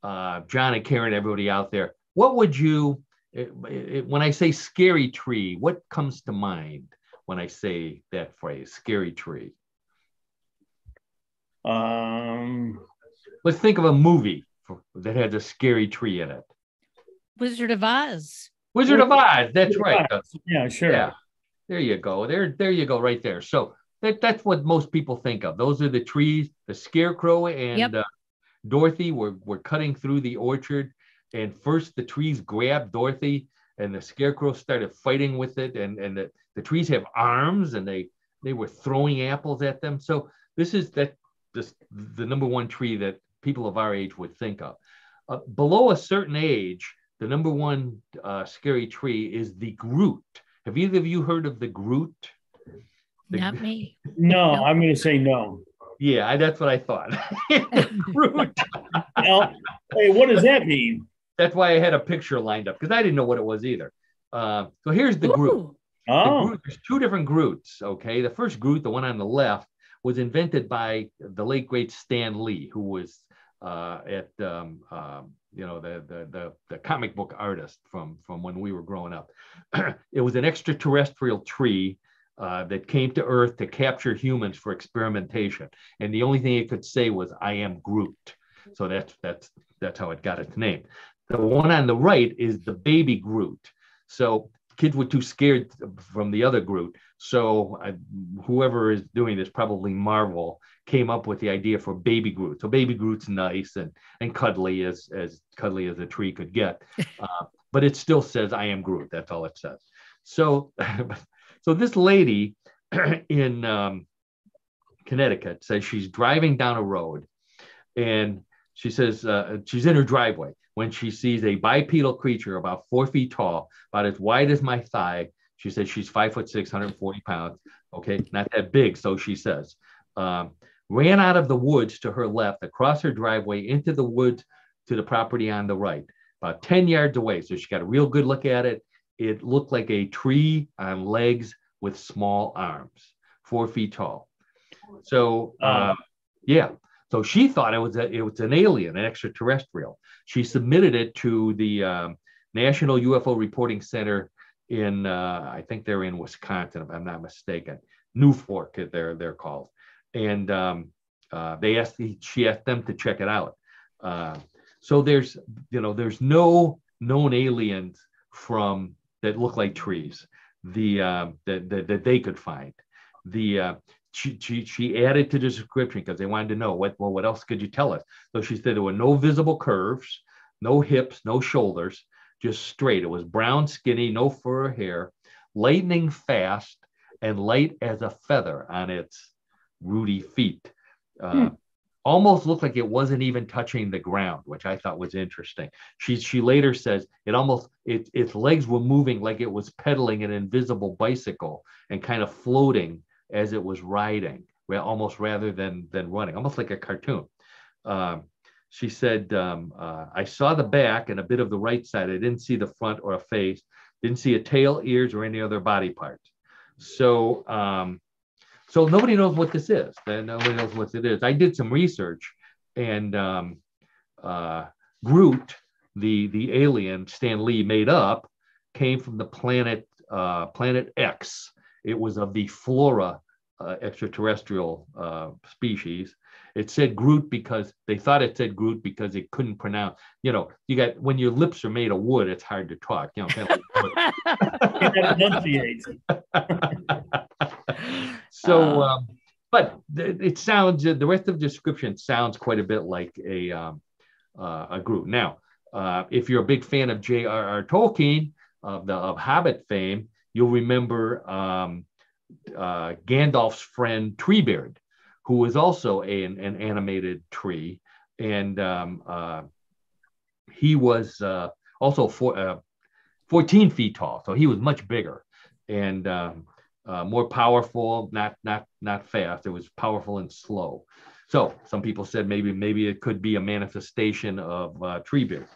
uh, John and Karen, everybody out there, what would you it, it, when I say scary tree? What comes to mind when I say that phrase, scary tree? Um, let's think of a movie that has a scary tree in it. Wizard of Oz. Wizard of Oz. That's right. Yeah, sure. Yeah. There you go. There, there you go, right there. So that, that's what most people think of. Those are the trees. The scarecrow and yep. uh, Dorothy were, were cutting through the orchard. And first the trees grabbed Dorothy and the scarecrow started fighting with it. And, and the, the trees have arms and they, they were throwing apples at them. So this is that this, the number one tree that people of our age would think of. Uh, below a certain age, the number one uh, scary tree is the Groot. Have either of you heard of the Groot? The, Not me. No, no. I'm going to say no. Yeah, I, that's what I thought. Groot. well, hey, what does that mean? That's why I had a picture lined up because I didn't know what it was either. Uh, so here's the Ooh. Groot. Oh. The Groot. There's two different Groots. Okay, the first Groot, the one on the left, was invented by the late great Stan Lee, who was uh, at um, um, you know the, the, the the comic book artist from from when we were growing up. it was an extraterrestrial tree uh, that came to Earth to capture humans for experimentation, and the only thing it could say was "I am Groot." So that's that's that's how it got its name. The one on the right is the baby Groot. So kids were too scared from the other Groot. So I, whoever is doing this, probably Marvel, came up with the idea for Baby Groot. So Baby Groot's nice and and cuddly as as cuddly as a tree could get, uh, but it still says I am Groot. That's all it says. So so this lady in um, Connecticut says she's driving down a road, and she says uh, she's in her driveway when she sees a bipedal creature about four feet tall, about as wide as my thigh. She says she's five foot six, 140 pounds. Okay, not that big, so she says. Um, ran out of the woods to her left, across her driveway, into the woods to the property on the right, about 10 yards away. So she got a real good look at it. It looked like a tree on legs with small arms, four feet tall. So, uh, yeah. So she thought it was a, it was an alien, an extraterrestrial. She submitted it to the um, National UFO Reporting Center in uh, I think they're in Wisconsin, if I'm not mistaken. NUFORC, they're they're called and um, uh, they asked she asked them to check it out. Uh, so there's you know there's no known aliens from that look like trees the uh, that, that, that they could find. The uh, she, she, she added to the description because they wanted to know what well what else could you tell us? So she said there were no visible curves, no hips, no shoulders, just straight. It was brown, skinny, no fur or hair, lightning fast, and light as a feather on its rooty feet. Uh, hmm. Almost looked like it wasn't even touching the ground, which I thought was interesting. She she later says it almost it, its legs were moving like it was pedaling an invisible bicycle and kind of floating as it was riding, almost rather than than running, almost like a cartoon. Um, she said, um, uh, I saw the back and a bit of the right side. I didn't see the front or a face, didn't see a tail, ears, or any other body part. So um, so nobody knows what this is. Nobody knows what it is. I did some research, and um, uh, Groot, the the alien Stan Lee made up, came from the planet uh, Planet X. It was of the Flora uh, extraterrestrial uh, species. It said Groot because they thought it said Groot because it couldn't pronounce. You know, you got when your lips are made of wood, it's hard to talk. You know, kind of so, uh, um, but it sounds the rest of the description sounds quite a bit like a um, uh, a Groot. Now, uh, if you're a big fan of J.R.R. Tolkien of the of Hobbit fame, you'll remember um, uh, Gandalf's friend Treebeard, who was also a, an, an animated tree, and um, uh, he was uh, also for 14 feet tall. So he was much bigger and um, uh, more powerful, not not not fast. It was powerful and slow. So some people said maybe maybe it could be a manifestation of uh, Treebeard.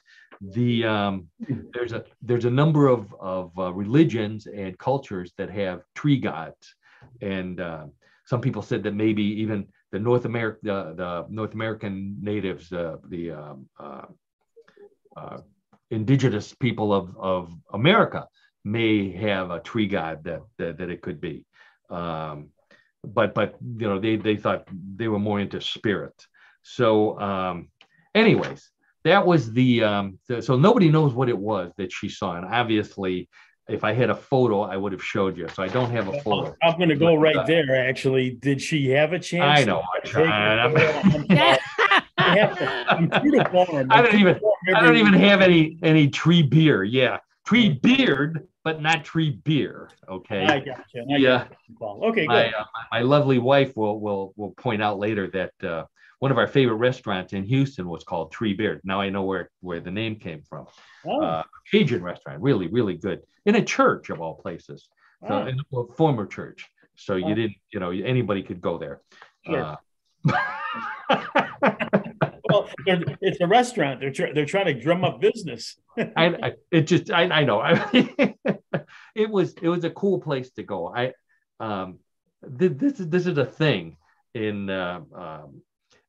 The um, there's a there's a number of of uh, religions and cultures that have tree gods, and uh, some people said that maybe even the North America the, the North American natives, uh, the um, uh, uh, indigenous people of of America may have a tree god that that, that it could be. Um, but but you know they they thought they were more into spirit. So um, anyways, that was the um, so nobody knows what it was that she saw, and obviously. If I had a photo, I would have showed you. So I don't have a photo. I'm going to go right uh, there. Actually, did she have a chance? I know. I, I don't even. I don't even have any any tree beer. Yeah, tree beard but not tree beer. Okay. I got you. I yeah. Got okay. Good. My, uh, my lovely wife will will will point out later that uh, one of our favorite restaurants in Houston was called Tree Beard. Now I know where where the name came from. Oh. Uh, Cajun restaurant, really really good in a church of all places, so, oh. in a former church. So you oh. didn't, you know, anybody could go there. Sure. Uh, well, it's a restaurant. They're tr- they're trying to drum up business. I, I, it just I, I know. I, it was it was a cool place to go. I um th- this is this is a thing in uh, um,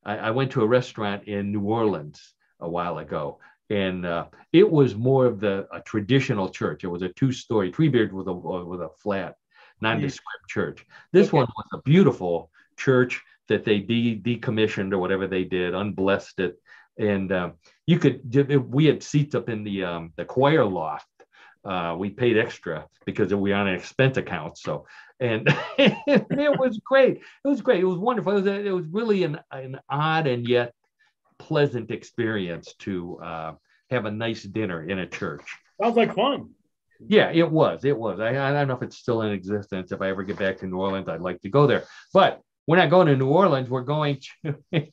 I, I, went to a restaurant in New Orleans a while ago, and uh, it was more of the a traditional church. It was a two story Treebeard with a with a flat nondescript church. This okay. one was a beautiful church that they de- decommissioned or whatever they did, unblessed it, and um, you could. We had seats up in the um, the choir loft. Uh, we paid extra because we on an expense account. So, and it was great. It was great. It was wonderful. It was, a, it was really an, an odd and yet pleasant experience to uh, have a nice dinner in a church. Sounds like fun. Yeah, it was. It was. I, I don't know if it's still in existence. If I ever get back to New Orleans, I'd like to go there. But we're not going to New Orleans. We're going to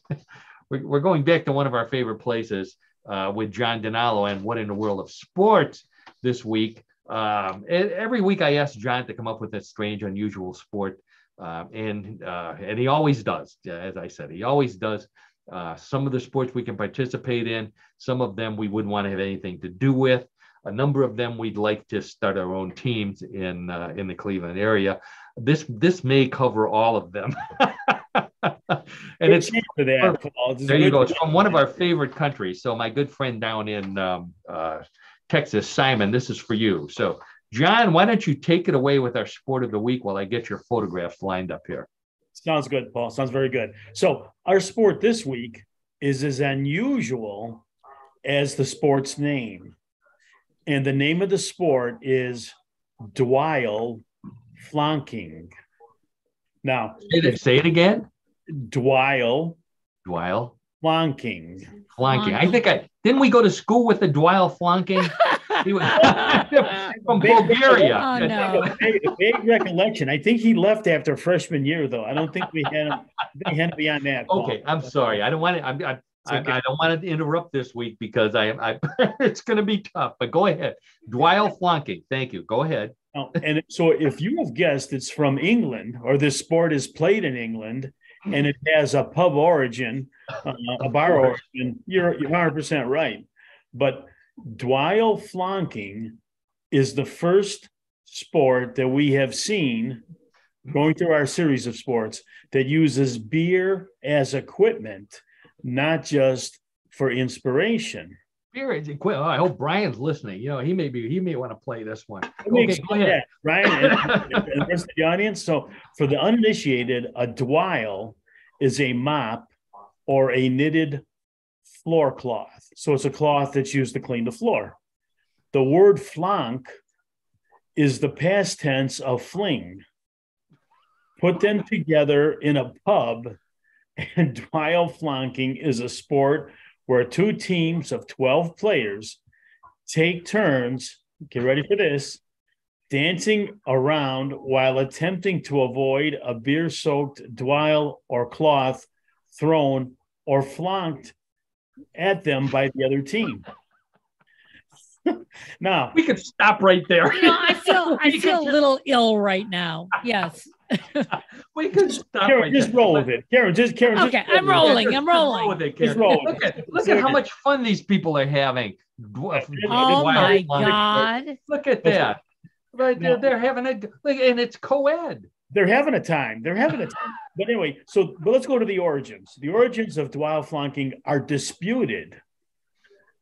we're going back to one of our favorite places uh, with John DiNallo and what in the world of sports this week. Um, every week I ask John to come up with a strange, unusual sport, uh, and uh, and he always does. As I said, he always does. Uh, some of the sports we can participate in, some of them we wouldn't want to have anything to do with. A number of them we'd like to start our own teams in uh, in the Cleveland area. This this may cover all of them. and it's for that, Paul. there you go. It's from one of our favorite countries. So my good friend down in um, uh, Texas, Simon, this is for you. So John, why don't you take it away with our sport of the week while I get your photographs lined up here? Sounds good, Paul. Sounds very good. So our sport this week is as unusual as the sport's name. And the name of the sport is Dwyle flanking. Now, say it, say it again. Dwyle. Dwyle. Flanking. Flanking. I think I didn't we go to school with the Dwyle flanking? He was from Bulgaria. Oh, no. a, vague, a vague recollection. I think he left after freshman year, though. I don't think we had him. He had to be on that. Okay, I'm sorry. I don't want to. I'm, I'm, okay. I, I, don't want to interrupt this week because I, I it's going to be tough. But go ahead. Dwyle flanking. Thank you. Go ahead. Oh, and so if you have guessed it's from England or this sport is played in England and it has a pub origin, uh, a bar origin, you're, you're 100% right. But Dwyle flanking is the first sport that we have seen going through our series of sports that uses beer as equipment, not just for inspiration. Spirit oh, I hope Brian's listening. You know, he may be he may want to play this one. Okay, go ahead. Brian and, and the rest of the audience. So for the uninitiated, a dwile is a mop or a knitted floor cloth. So it's a cloth that's used to clean the floor. The word flank is the past tense of fling. Put them together in a pub, and dwile flanking is a sport where two teams of 12 players take turns, get ready for this, dancing around while attempting to avoid a beer soaked dwyle or cloth thrown or flanked at them by the other team. now we could stop right there. You know, I feel I feel a little ill right now. Yes. we could stop Karen, right just there. roll with it. Karen, just Karen. just Okay, roll I'm with it. rolling. I'm roll rolling. with it, Just Karen. roll. Look at look at how much fun these people are having. Oh my. God. Look at that. Right there, they're having a look, and it's co-ed. They're having a time. They're having a time. But anyway, so but let's go to the origins. The origins of Dwell flunking are disputed.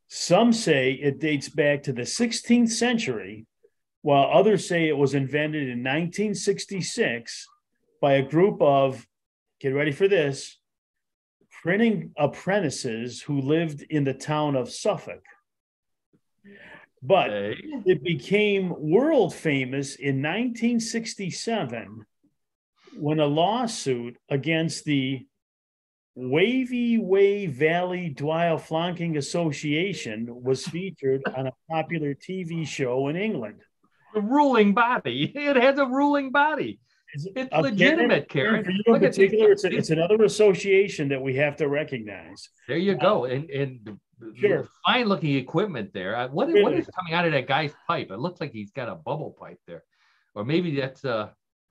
Some say it dates back to the 16th century, while others say it was invented in 1966 by a group of, get ready for this, printing apprentices who lived in the town of Suffolk. But it became world famous in 1967 when a lawsuit against the Waveney Valley Dwyle Flunking Association was featured on a popular TV show in England. The ruling body. It has a ruling body. It's uh, legitimate, Karen. For you in Look particular, it's, a- it's another association that we have to recognize. There you go. And and Sure. fine looking equipment there. Uh, What, what is coming out of that guy's pipe? It looks like he's got a bubble pipe there. Or maybe that's uh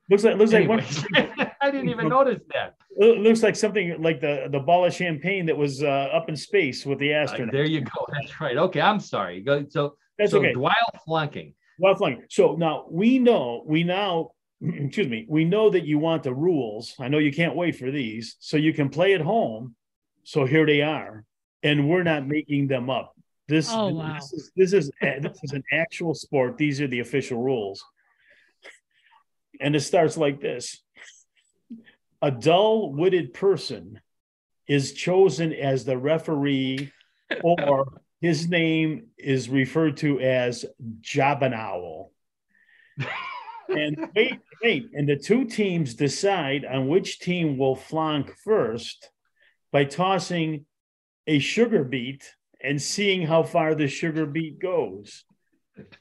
Looks like looks like one. I didn't even notice that. it looks like something like the the ball of champagne that was uh, up in space with the Uh, astronaut. there you go. That's right. Okay, I'm sorry. So That's so okay. Dwight flunking. Well, fine. So now we know, we now, excuse me, we know that you want the rules. I know you can't wait for these, so you can play at home. So here they are, and we're not making them up. This, Oh, wow. this is this is eh, this is an actual sport. These are the official rules, and it starts like this: a dull-witted person is chosen as the referee, or his name is referred to as Jobanowl. and wait, wait, and the two teams decide on which team will flonk first by tossing a sugar beet and seeing how far the sugar beet goes.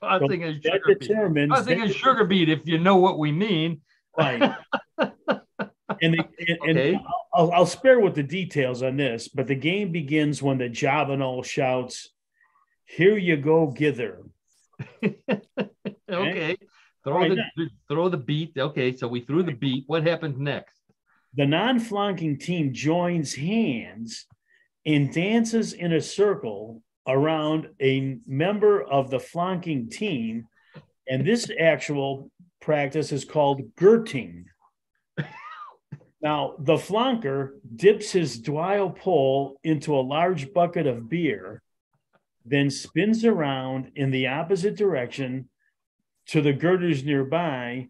Tossing a That sugar beet. Tossing a sugar beet, if you know what we mean. Right. and they, and, and Okay. I'll, I'll spare with the details on this, but the game begins when the Javanol shouts, "Here you go, Gither." Okay. Throw All right, the throw the beat. Okay, so we threw the beat. What happens next? The non-flanking team joins hands and dances in a circle around a member of the flanking team, and this actual practice is called girting. Now, the flunker dips his Dwyle pole into a large bucket of beer, then spins around in the opposite direction to the girders nearby,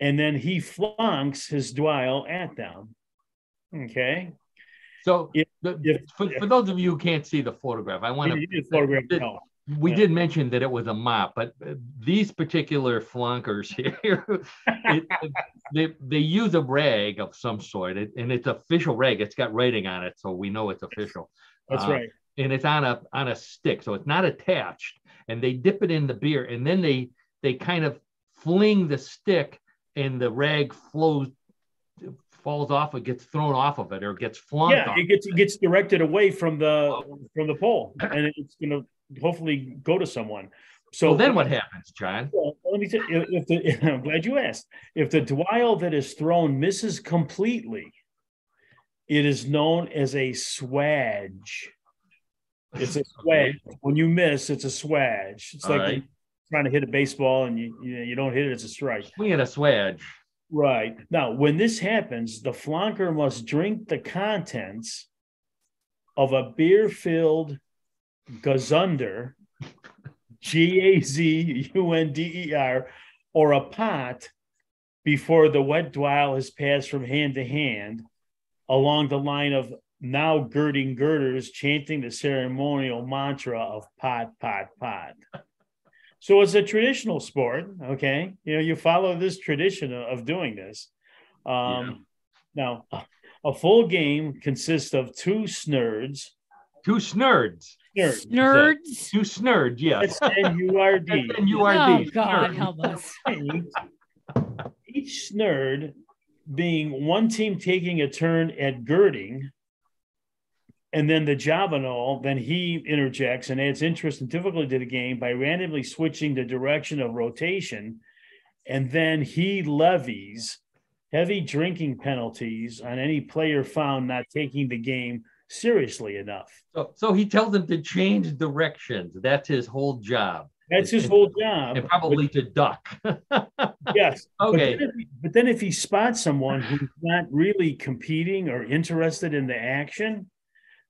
and then he flunks his Dwyle at them. Okay. So If- the- if- for, for those of you who can't see the photograph, I want to did no. we Yeah. did mention that it was a mop, but uh, these particular flunkers here, it, they, they use a rag of some sort, it- and it's official rag. It's got writing on it, so we know it's official. That's Uh, right. And it's on a on a stick, so it's not attached. And they dip it in the beer, and then they they kind of fling the stick, and the rag flows falls off. It gets thrown off of it, or gets flung. Yeah, off. it gets it gets directed away from the from the pole, and it's going to hopefully go to someone. So So then what happens, John? Well, let me tell you, if the, I'm glad you asked. If the Dwyle that is thrown misses completely, it is known as a swedge. It's a swedge. When you miss, it's a swedge. It's All like right. trying to hit a baseball and you, you you don't hit it, it's a strike. Swinging a swedge. Right. Now, when this happens, the flunker must drink the contents of a beer filled gazunder, G A Z U N D E R, or a pot before the wet dwile has passed from hand to hand along the line of now girding girders, chanting the ceremonial mantra of pot, pot, pot. So it's a traditional sport. Okay. You know, you follow this tradition of, doing this. Um, Now, a, a full game consists of two snurds. Two snurds. Snurds. Nerds. Two snurds, yes. That's N U R D. That's N-U-R-D. Oh God, Snurd. help us. Each snurd being one team taking a turn at girding, And then the Javanol, then he interjects and adds interest and difficulty to the game by randomly switching the direction of rotation. And then he levies heavy drinking penalties on any player found not taking the game seriously enough. So, so he tells them to change directions. That's his whole job. That's his whole job. And probably but, to duck. yes. Okay. But then, he, but then, if he spots someone who's not really competing or interested in the action,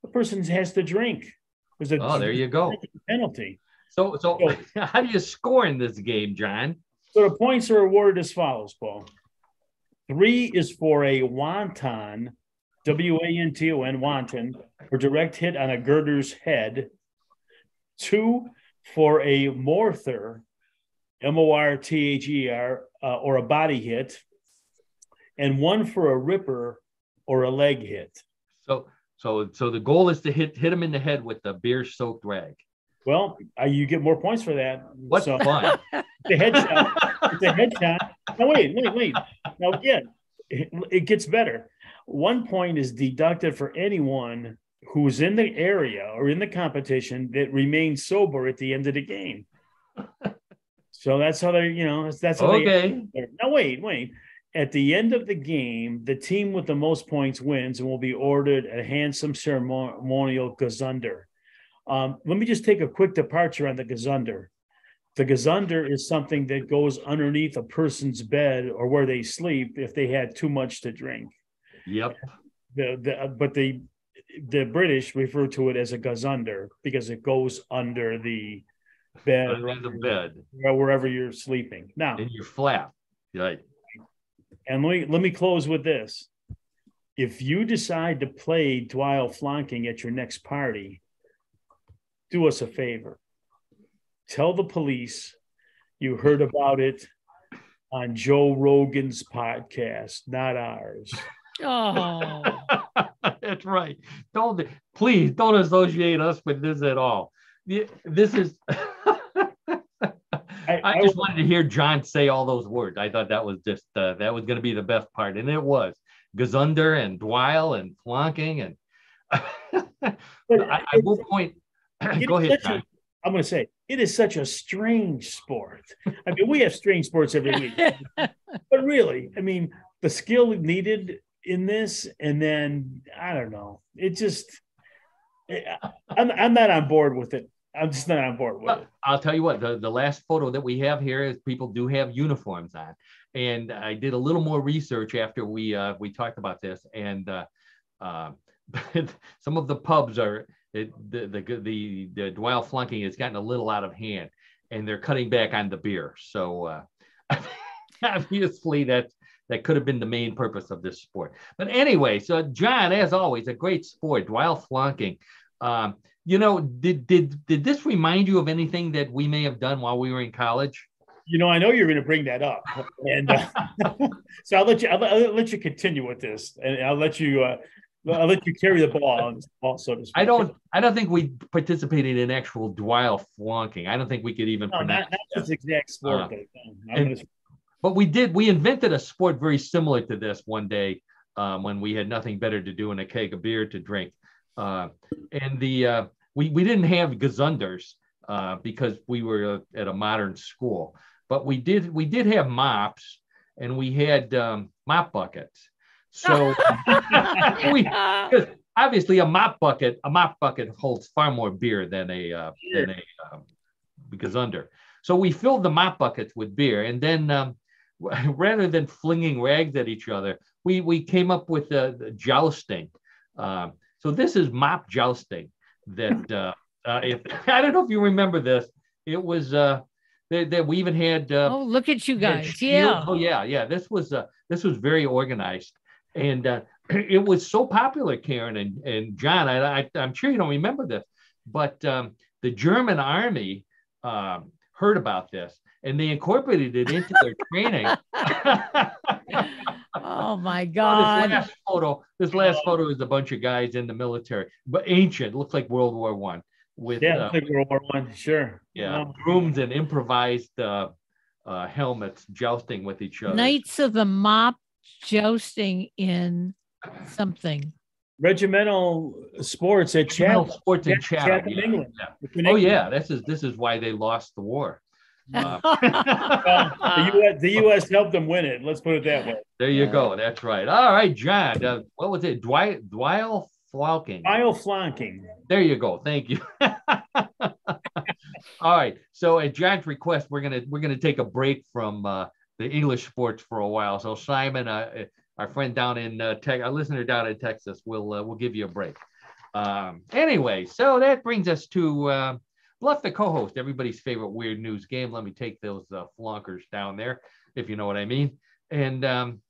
the person has to drink. There's a oh, there you go. Penalty. So, so, so how do you score in this game, John? So the points are awarded as follows, Paul. Three is for a wonton, W A N T O N, wanton, or direct hit on a girder's head. Two for a morther, M O R T H E R, uh, or a body hit, and one for a ripper or a leg hit. So, so, so the goal is to hit hit him in the head with the beer soaked rag. Well, uh, you get more points for that. What so, fun! The headshot. it's a headshot. No, wait, wait, wait. Now, again, it, it gets better. One point is deducted for anyone who's in the area or in the competition that remains sober at the end of the game. so that's how they, you know, that's, that's how okay. They, now, wait, wait. At the end of the game, the team with the most points wins and will be ordered a handsome ceremonial gazunder. Um, let me just take a quick departure on the gazunder. The gazunder is something that goes underneath a person's bed or where they sleep if they had too much to drink. Yep. The, the, but the the British refer to it as a gazunder because it goes under the bed, under the bed, wherever you're sleeping. Now, in your flap, right? And let me let me close with this: if you decide to play Dwyle flonking at your next party, do us a favor. Tell the police you heard about it on Joe Rogan's podcast, not ours. Oh. That's right. Don't please don't associate us with this at all. This is. I, I, just wanted to hear John say all those words. I thought that was just uh, that was going to be the best part, and it was Gazunder and Dwyle and flonking and. I, I, will point. go ahead, John. i I'm going to say it is such a strange sport. I mean, we have strange sports every week, but really, I mean, the skill needed in this, and then I don't know. It just I'm I'm not on board with it. I'm just not on board with it. I'll tell you what, the, the last photo that we have here is people do have uniforms on. And I did a little more research after we uh, we talked about this. And uh, uh, some of the pubs are it, the, the the the Dwyle flunking has gotten a little out of hand and they're cutting back on the beer. So uh, obviously that's that could have been the main purpose of this sport. But anyway, so John, as always, a great sport. While flunking, um, you know, did did did this remind you of anything that we may have done while we were in college? You know, I know you're going to bring that up, and uh, so I'll let you I'll, I'll, let you continue with this, and I'll let you. Uh, I'll let you carry the ball on ball, so to speak. I don't. I don't think we participated in actual Dwyle flunking. I don't think we could even no, pronounce. Not, not this exact sport. Uh, and, but we did we invented a sport very similar to this one day um, when we had nothing better to do and a keg of beer to drink. Uh, and the uh, we, we didn't have gazunders uh, because we were at a modern school. But we did we did have mops and we had um, mop buckets. So we obviously a mop bucket a mop bucket holds far more beer than a uh, than a um, gazunder so we filled the mop buckets with beer and then um, rather than flinging rags at each other, we we came up with the, the jousting. Uh, so this is mop jousting. That uh, uh, if I don't know if you remember this, it was uh, that, we even had. Uh, oh, look at you guys! Yeah. Oh yeah, yeah. This was uh, this was very organized, and uh, it was so popular, Karen and and John. I, I am sure you don't remember this, but um, the German army uh, heard about this and they incorporated it into their training. oh my God. this last photo, this last photo is a bunch of guys in the military, but ancient, looks like World War One. With yeah, uh, like World War One, sure. Yeah, brooms and improvised uh, uh, helmets jousting with each other. Knights of the Mop jousting in something. regimental sports at Regimental Chatham. sports in Chatham, Chatham. yeah, England. yeah. Oh yeah, this is this is why they lost the war. Uh, Well, the U.S. the U.S. helped them win it. Let's put it that way. there you go. That's right. All right, John. Uh, what was it? Dwight Dwight Flauking. Mile flanking. There you go. Thank you. All right. So at John's request, we're gonna we're gonna take a break from uh, the English sports for a while. So Simon, uh, our friend down in uh, Tech, our listener down in Texas, will uh, will give you a break. Um, anyway, so that brings us to uh, Bluff the co-host, everybody's favorite weird news game. Let me take those uh, flunkers down there, if you know what I mean. And um,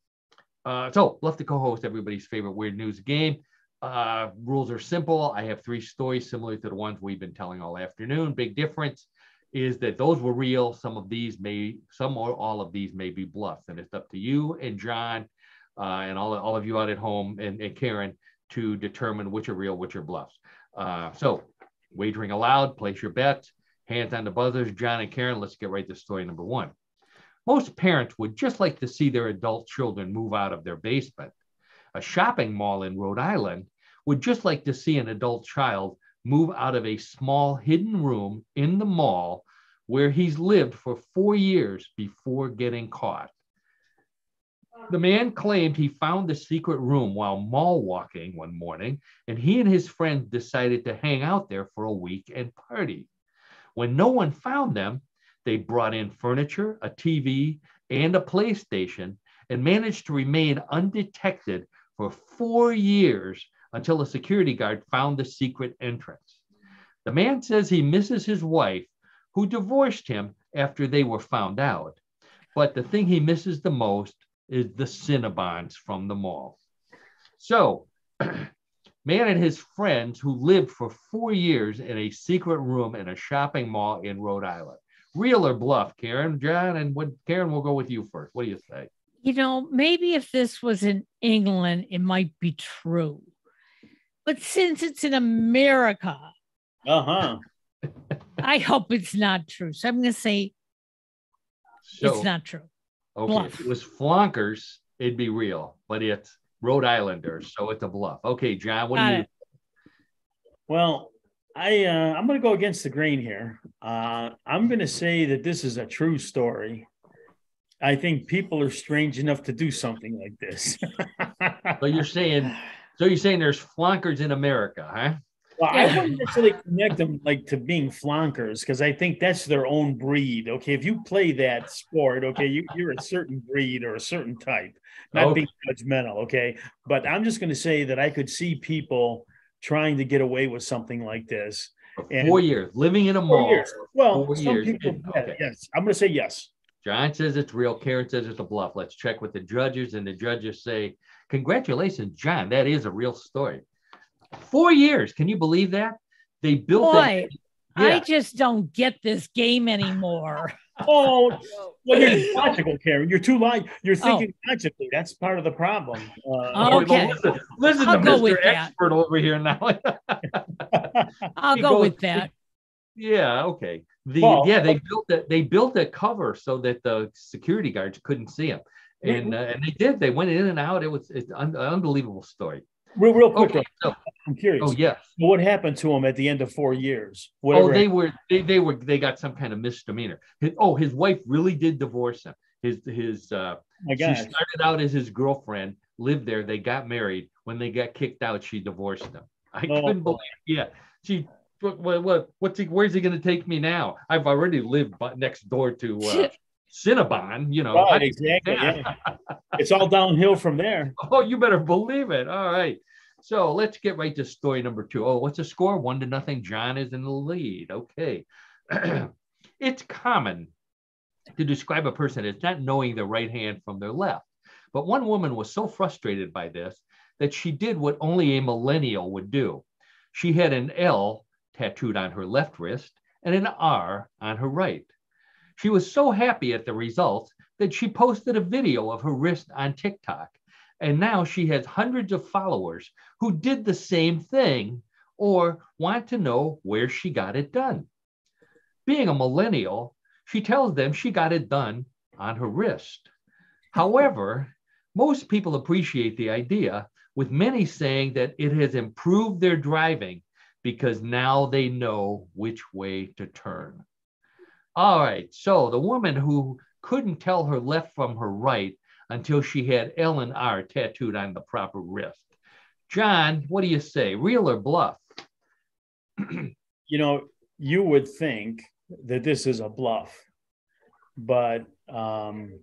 uh, so Bluff the co-host, everybody's favorite weird news game. Uh, rules are simple. I have three stories similar to the ones we've been telling all afternoon. Big difference is that those were real. Some of these may, some or all of these may be bluffs, and it's up to you and John uh, and all, all of you out at home and, and Karen to determine which are real, which are bluffs. Uh, so, wagering allowed. Place your bets. Hands on the buzzers. John and Karen. Let's get right to story number one. Most parents would just like to see their adult children move out of their basement. A shopping mall in Rhode Island would just like to see an adult child move out of a small hidden room in the mall where he's lived for four years before getting caught. The man claimed he found the secret room while mall walking one morning, and he and his friend decided to hang out there for a week and party. When no one found them, they brought in furniture, a TV, and a PlayStation and managed to remain undetected for four years until a security guard found the secret entrance. The man says he misses his wife, who divorced him after they were found out. But the thing he misses the most is the Cinnabons from the mall. So, man and his friends who lived for four years in a secret room in a shopping mall in Rhode Island. Real or bluff, Karen, John, and what Karen, we'll go with you first. What do you say? You know, maybe if this was in England, it might be true. But since it's in America, Uh huh. I hope it's not true. So I'm going to say So, it's not true. Okay, bluff. if it was flonkers, it'd be real, but it's Rhode Islanders, so it's a bluff. Okay, John, what Got do you? it. Well, I uh, I'm going to go against the grain here. Uh, I'm going to say that this is a true story. I think people are strange enough to do something like this. So you're saying, so you're saying there's flonkers in America, huh? Well, I wouldn't necessarily connect them like to being flonkers because I think that's their own breed. Okay, if you play that sport, okay, you, you're a certain breed or a certain type. Not Okay. being judgmental, okay. But I'm just going to say that I could see people trying to get away with something like this. And- four years, living in a mall. years. Well, Four some years. people, yeah, Okay. yes. I'm going to say yes. John says it's real. Karen says it's a bluff. Let's check with the judges, and the judges say, "Congratulations, John. That is a real story." Four years. Can you believe that? They built that. Boy, I just don't get this game anymore. Oh, well, you're logical, Karen. You're too light. You're Oh. thinking logically. That's part of the problem. Uh, Oh, Okay. Listen, listen I'll to go Mr. with that. Expert over here now. I'll He go goes- with that. yeah. Okay. The Well, yeah they built it. They built a cover so that the security guards couldn't see him, and uh, and they did. They went in and out. It was it's un- unbelievable story. Real, real quick, Okay. So, I'm curious. oh yes. What happened to him at the end of four years? Oh, Whatever they were they, they were they got some kind of misdemeanor. His, oh, his wife really did divorce him. His his uh Oh she started out as his girlfriend, lived there, they got married. When they got kicked out, she divorced him. I Oh. couldn't believe yeah. She what what, what what's he where's he gonna take me now? I've already lived next door to uh Cinnabon, you know. Right, exactly. yeah. It's all downhill from there. Oh, you better believe it. All right. So let's get right to story number two. Oh, what's the score? One to nothing. John is in the lead. Okay. it's common to describe a person as not knowing their right hand from their left. But one woman was so frustrated by this that she did what only a millennial would do. She had an L tattooed on her left wrist and an R on her right. She was so happy at the results that she posted a video of her wrist on TikTok. And now she has hundreds of followers who did the same thing or want to know where she got it done. Being a millennial, she tells them she got it done on her wrist. However, most people appreciate the idea with many saying that it has improved their driving because now they know which way to turn. All right, so the woman who couldn't tell her left from her right until she had L and R tattooed on the proper wrist. John, what do you say, real or bluff? you know, you would think that this is a bluff, but um,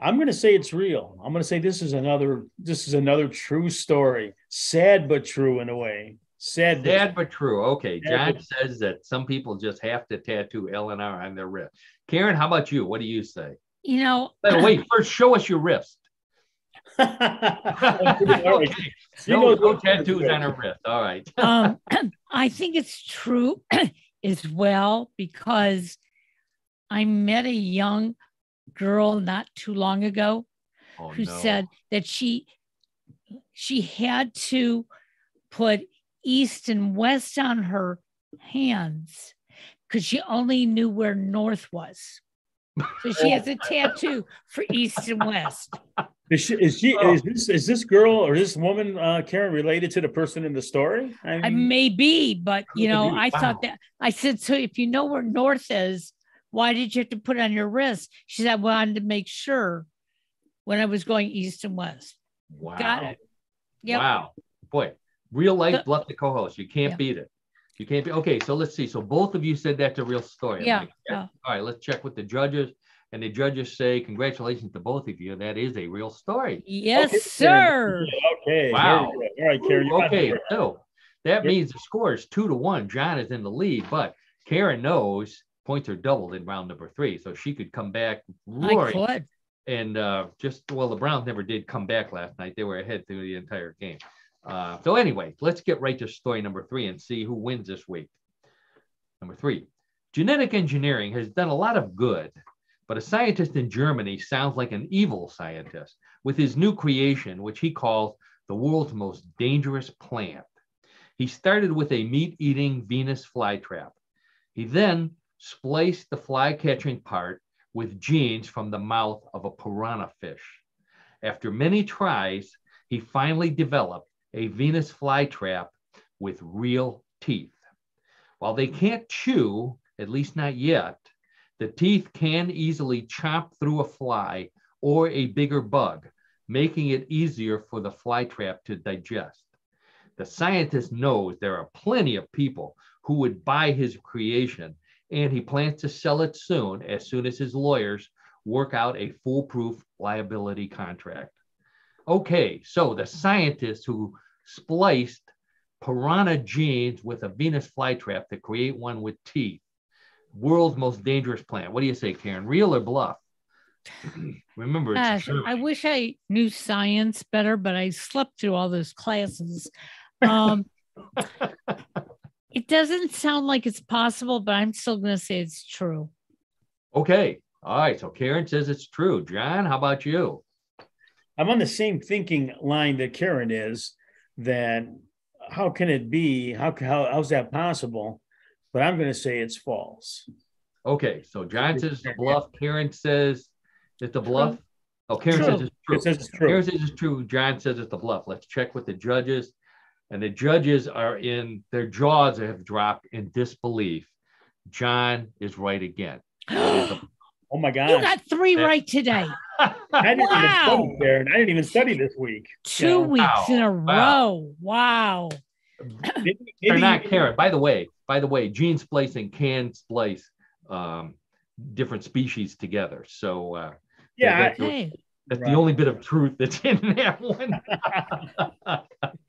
I'm going to say it's real. I'm going to say this is another this is another true story, sad but true in a way. Sad, sad but true. Okay, John says that some people just have to tattoo L and R on their wrist. Karen, how about you? What do you say? You know, wait. First, show us your wrist. okay. No, no tattoos on her wrist. All right. um, I think it's true as well because I met a young girl not too long ago oh, who no. said that she she had to put east and west on her hands because she only knew where north was. So she has a tattoo for east and west. Is she, is she is this is this girl or this woman uh, Karen related to the person in the story? I, mean, I may be, but you know, I wow. thought that I said so. If you know where north is, why did you have to put it on your wrist? She said, well, I wanted to make sure when I was going east and west. Wow. Got it. Yep. Wow. Boy, real life bluff the co-host. You can't yeah. beat it. You can't be okay. So let's see. So both of you said that's a real story. Yeah. yeah. All right. Let's check with the judges. And the judges say, Congratulations to both of you. That is a real story. Yes, okay. sir. Okay. Wow. All right, Karen. Okay. So that means the score is two to one. John is in the lead, but Karen knows points are doubled in round number three. So she could come back roaring. I could. And uh, just, well, the Browns never did come back last night. They were ahead through the entire game. Uh, so anyway, let's get right to story number three and see who wins this week. Number three, genetic engineering has done a lot of good, but a scientist in Germany sounds like an evil scientist with his new creation, which he calls the world's most dangerous plant. He started with a meat-eating Venus flytrap. He then spliced the fly-catching part with genes from the mouth of a piranha fish. After many tries, he finally developed a Venus flytrap with real teeth. While they can't chew, at least not yet, the teeth can easily chop through a fly or a bigger bug, making it easier for the flytrap to digest. The scientist knows there are plenty of people who would buy his creation, and he plans to sell it soon as soon as his lawyers work out a foolproof liability contract. Okay, so the scientist who spliced piranha genes with a Venus flytrap to create one with teeth. World's most dangerous plant. What do you say, Karen? Real or bluff? Remember, Gosh, I wish I knew science better, but I slept through all those classes. Um, it doesn't sound like it's possible, but I'm still going to say it's true. Okay. All right. So Karen says it's true. John, how about you? I'm on the same thinking line that Karen is that how can it be? How, how how's that possible? But I'm going to say it's false. Okay, so John says the bluff. Karen says it's the bluff. Oh, Karen true. says it's true. It says it's true. Karen says it's true. John says it's the bluff. Let's check with the judges. And the judges are in their jaws have dropped in disbelief. John is right again. oh my God. You got three right today. I didn't wow. even study there, and I didn't even study this week. Two weeks wow. in a row. Wow. maybe, maybe They're not Karen. By the way, by the way, gene splicing can splice um, different species together. So uh, yeah, that's, hey. that's right. the only bit of truth that's in that one.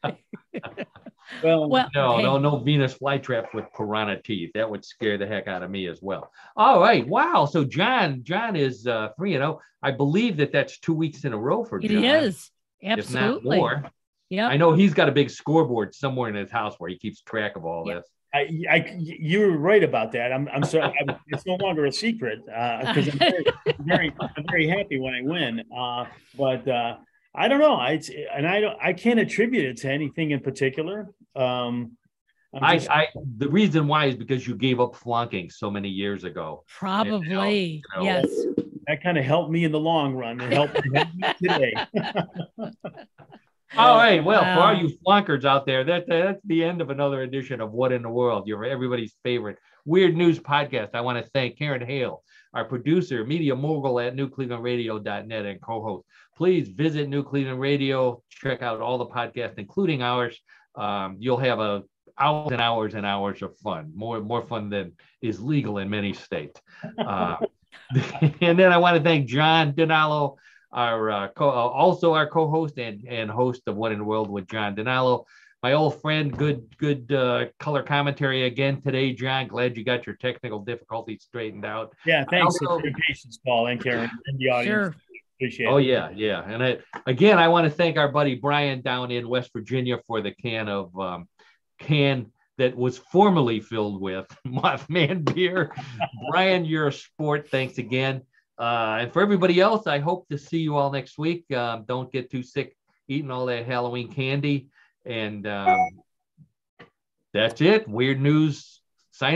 well, well, no, hey. no, no Venus flytraps with piranha teeth. That would scare the heck out of me as well. All right, wow. So John, John is uh, three and zero. Oh. I believe that that's two weeks in a row for John. It is absolutely. If not more. Yeah. I know he's got a big scoreboard somewhere in his house where he keeps track of all yep. this. I, I, you're right about that. I'm, I'm sorry. I'm, it's no longer a secret because uh, I'm very, very, I'm very happy when I win. Uh, but uh, I don't know. I and I don't. I can't attribute it to anything in particular. Um, just, I, I, the reason why is because you gave up flunking so many years ago. Probably, you know, yes. That kind of helped me in the long run and helped me today. All right. Well, wow. for all you flunkers out there, that, that's the end of another edition of What in the World, your everybody's favorite weird news podcast. I want to thank Karen Hale, our producer, media mogul at newclevelandradio.net and co-host. Please visit New Cleveland Radio. Check out all the podcasts, including ours. Um, you'll have a hours and hours and hours of fun, more more fun than is legal in many states. Uh, and then I want to thank John DiNallo, our uh, co- uh, also our co-host and and host of What in the World with John DiNallo. My old friend, good good uh, color commentary again today, John. Glad you got your technical difficulties straightened out. Yeah, thanks also, for your patience, Paul and Karen, and the audience. Sure. Appreciate oh, it. yeah, yeah. And I, again, I want to thank our buddy Brian down in West Virginia for the can of um, can that was formerly filled with Mothman beer. Brian, you're a sport. Thanks again. Uh, and for everybody else, I hope to see you all next week. Um, don't get too sick eating all that Halloween candy. And um, that's it. Weird news signing.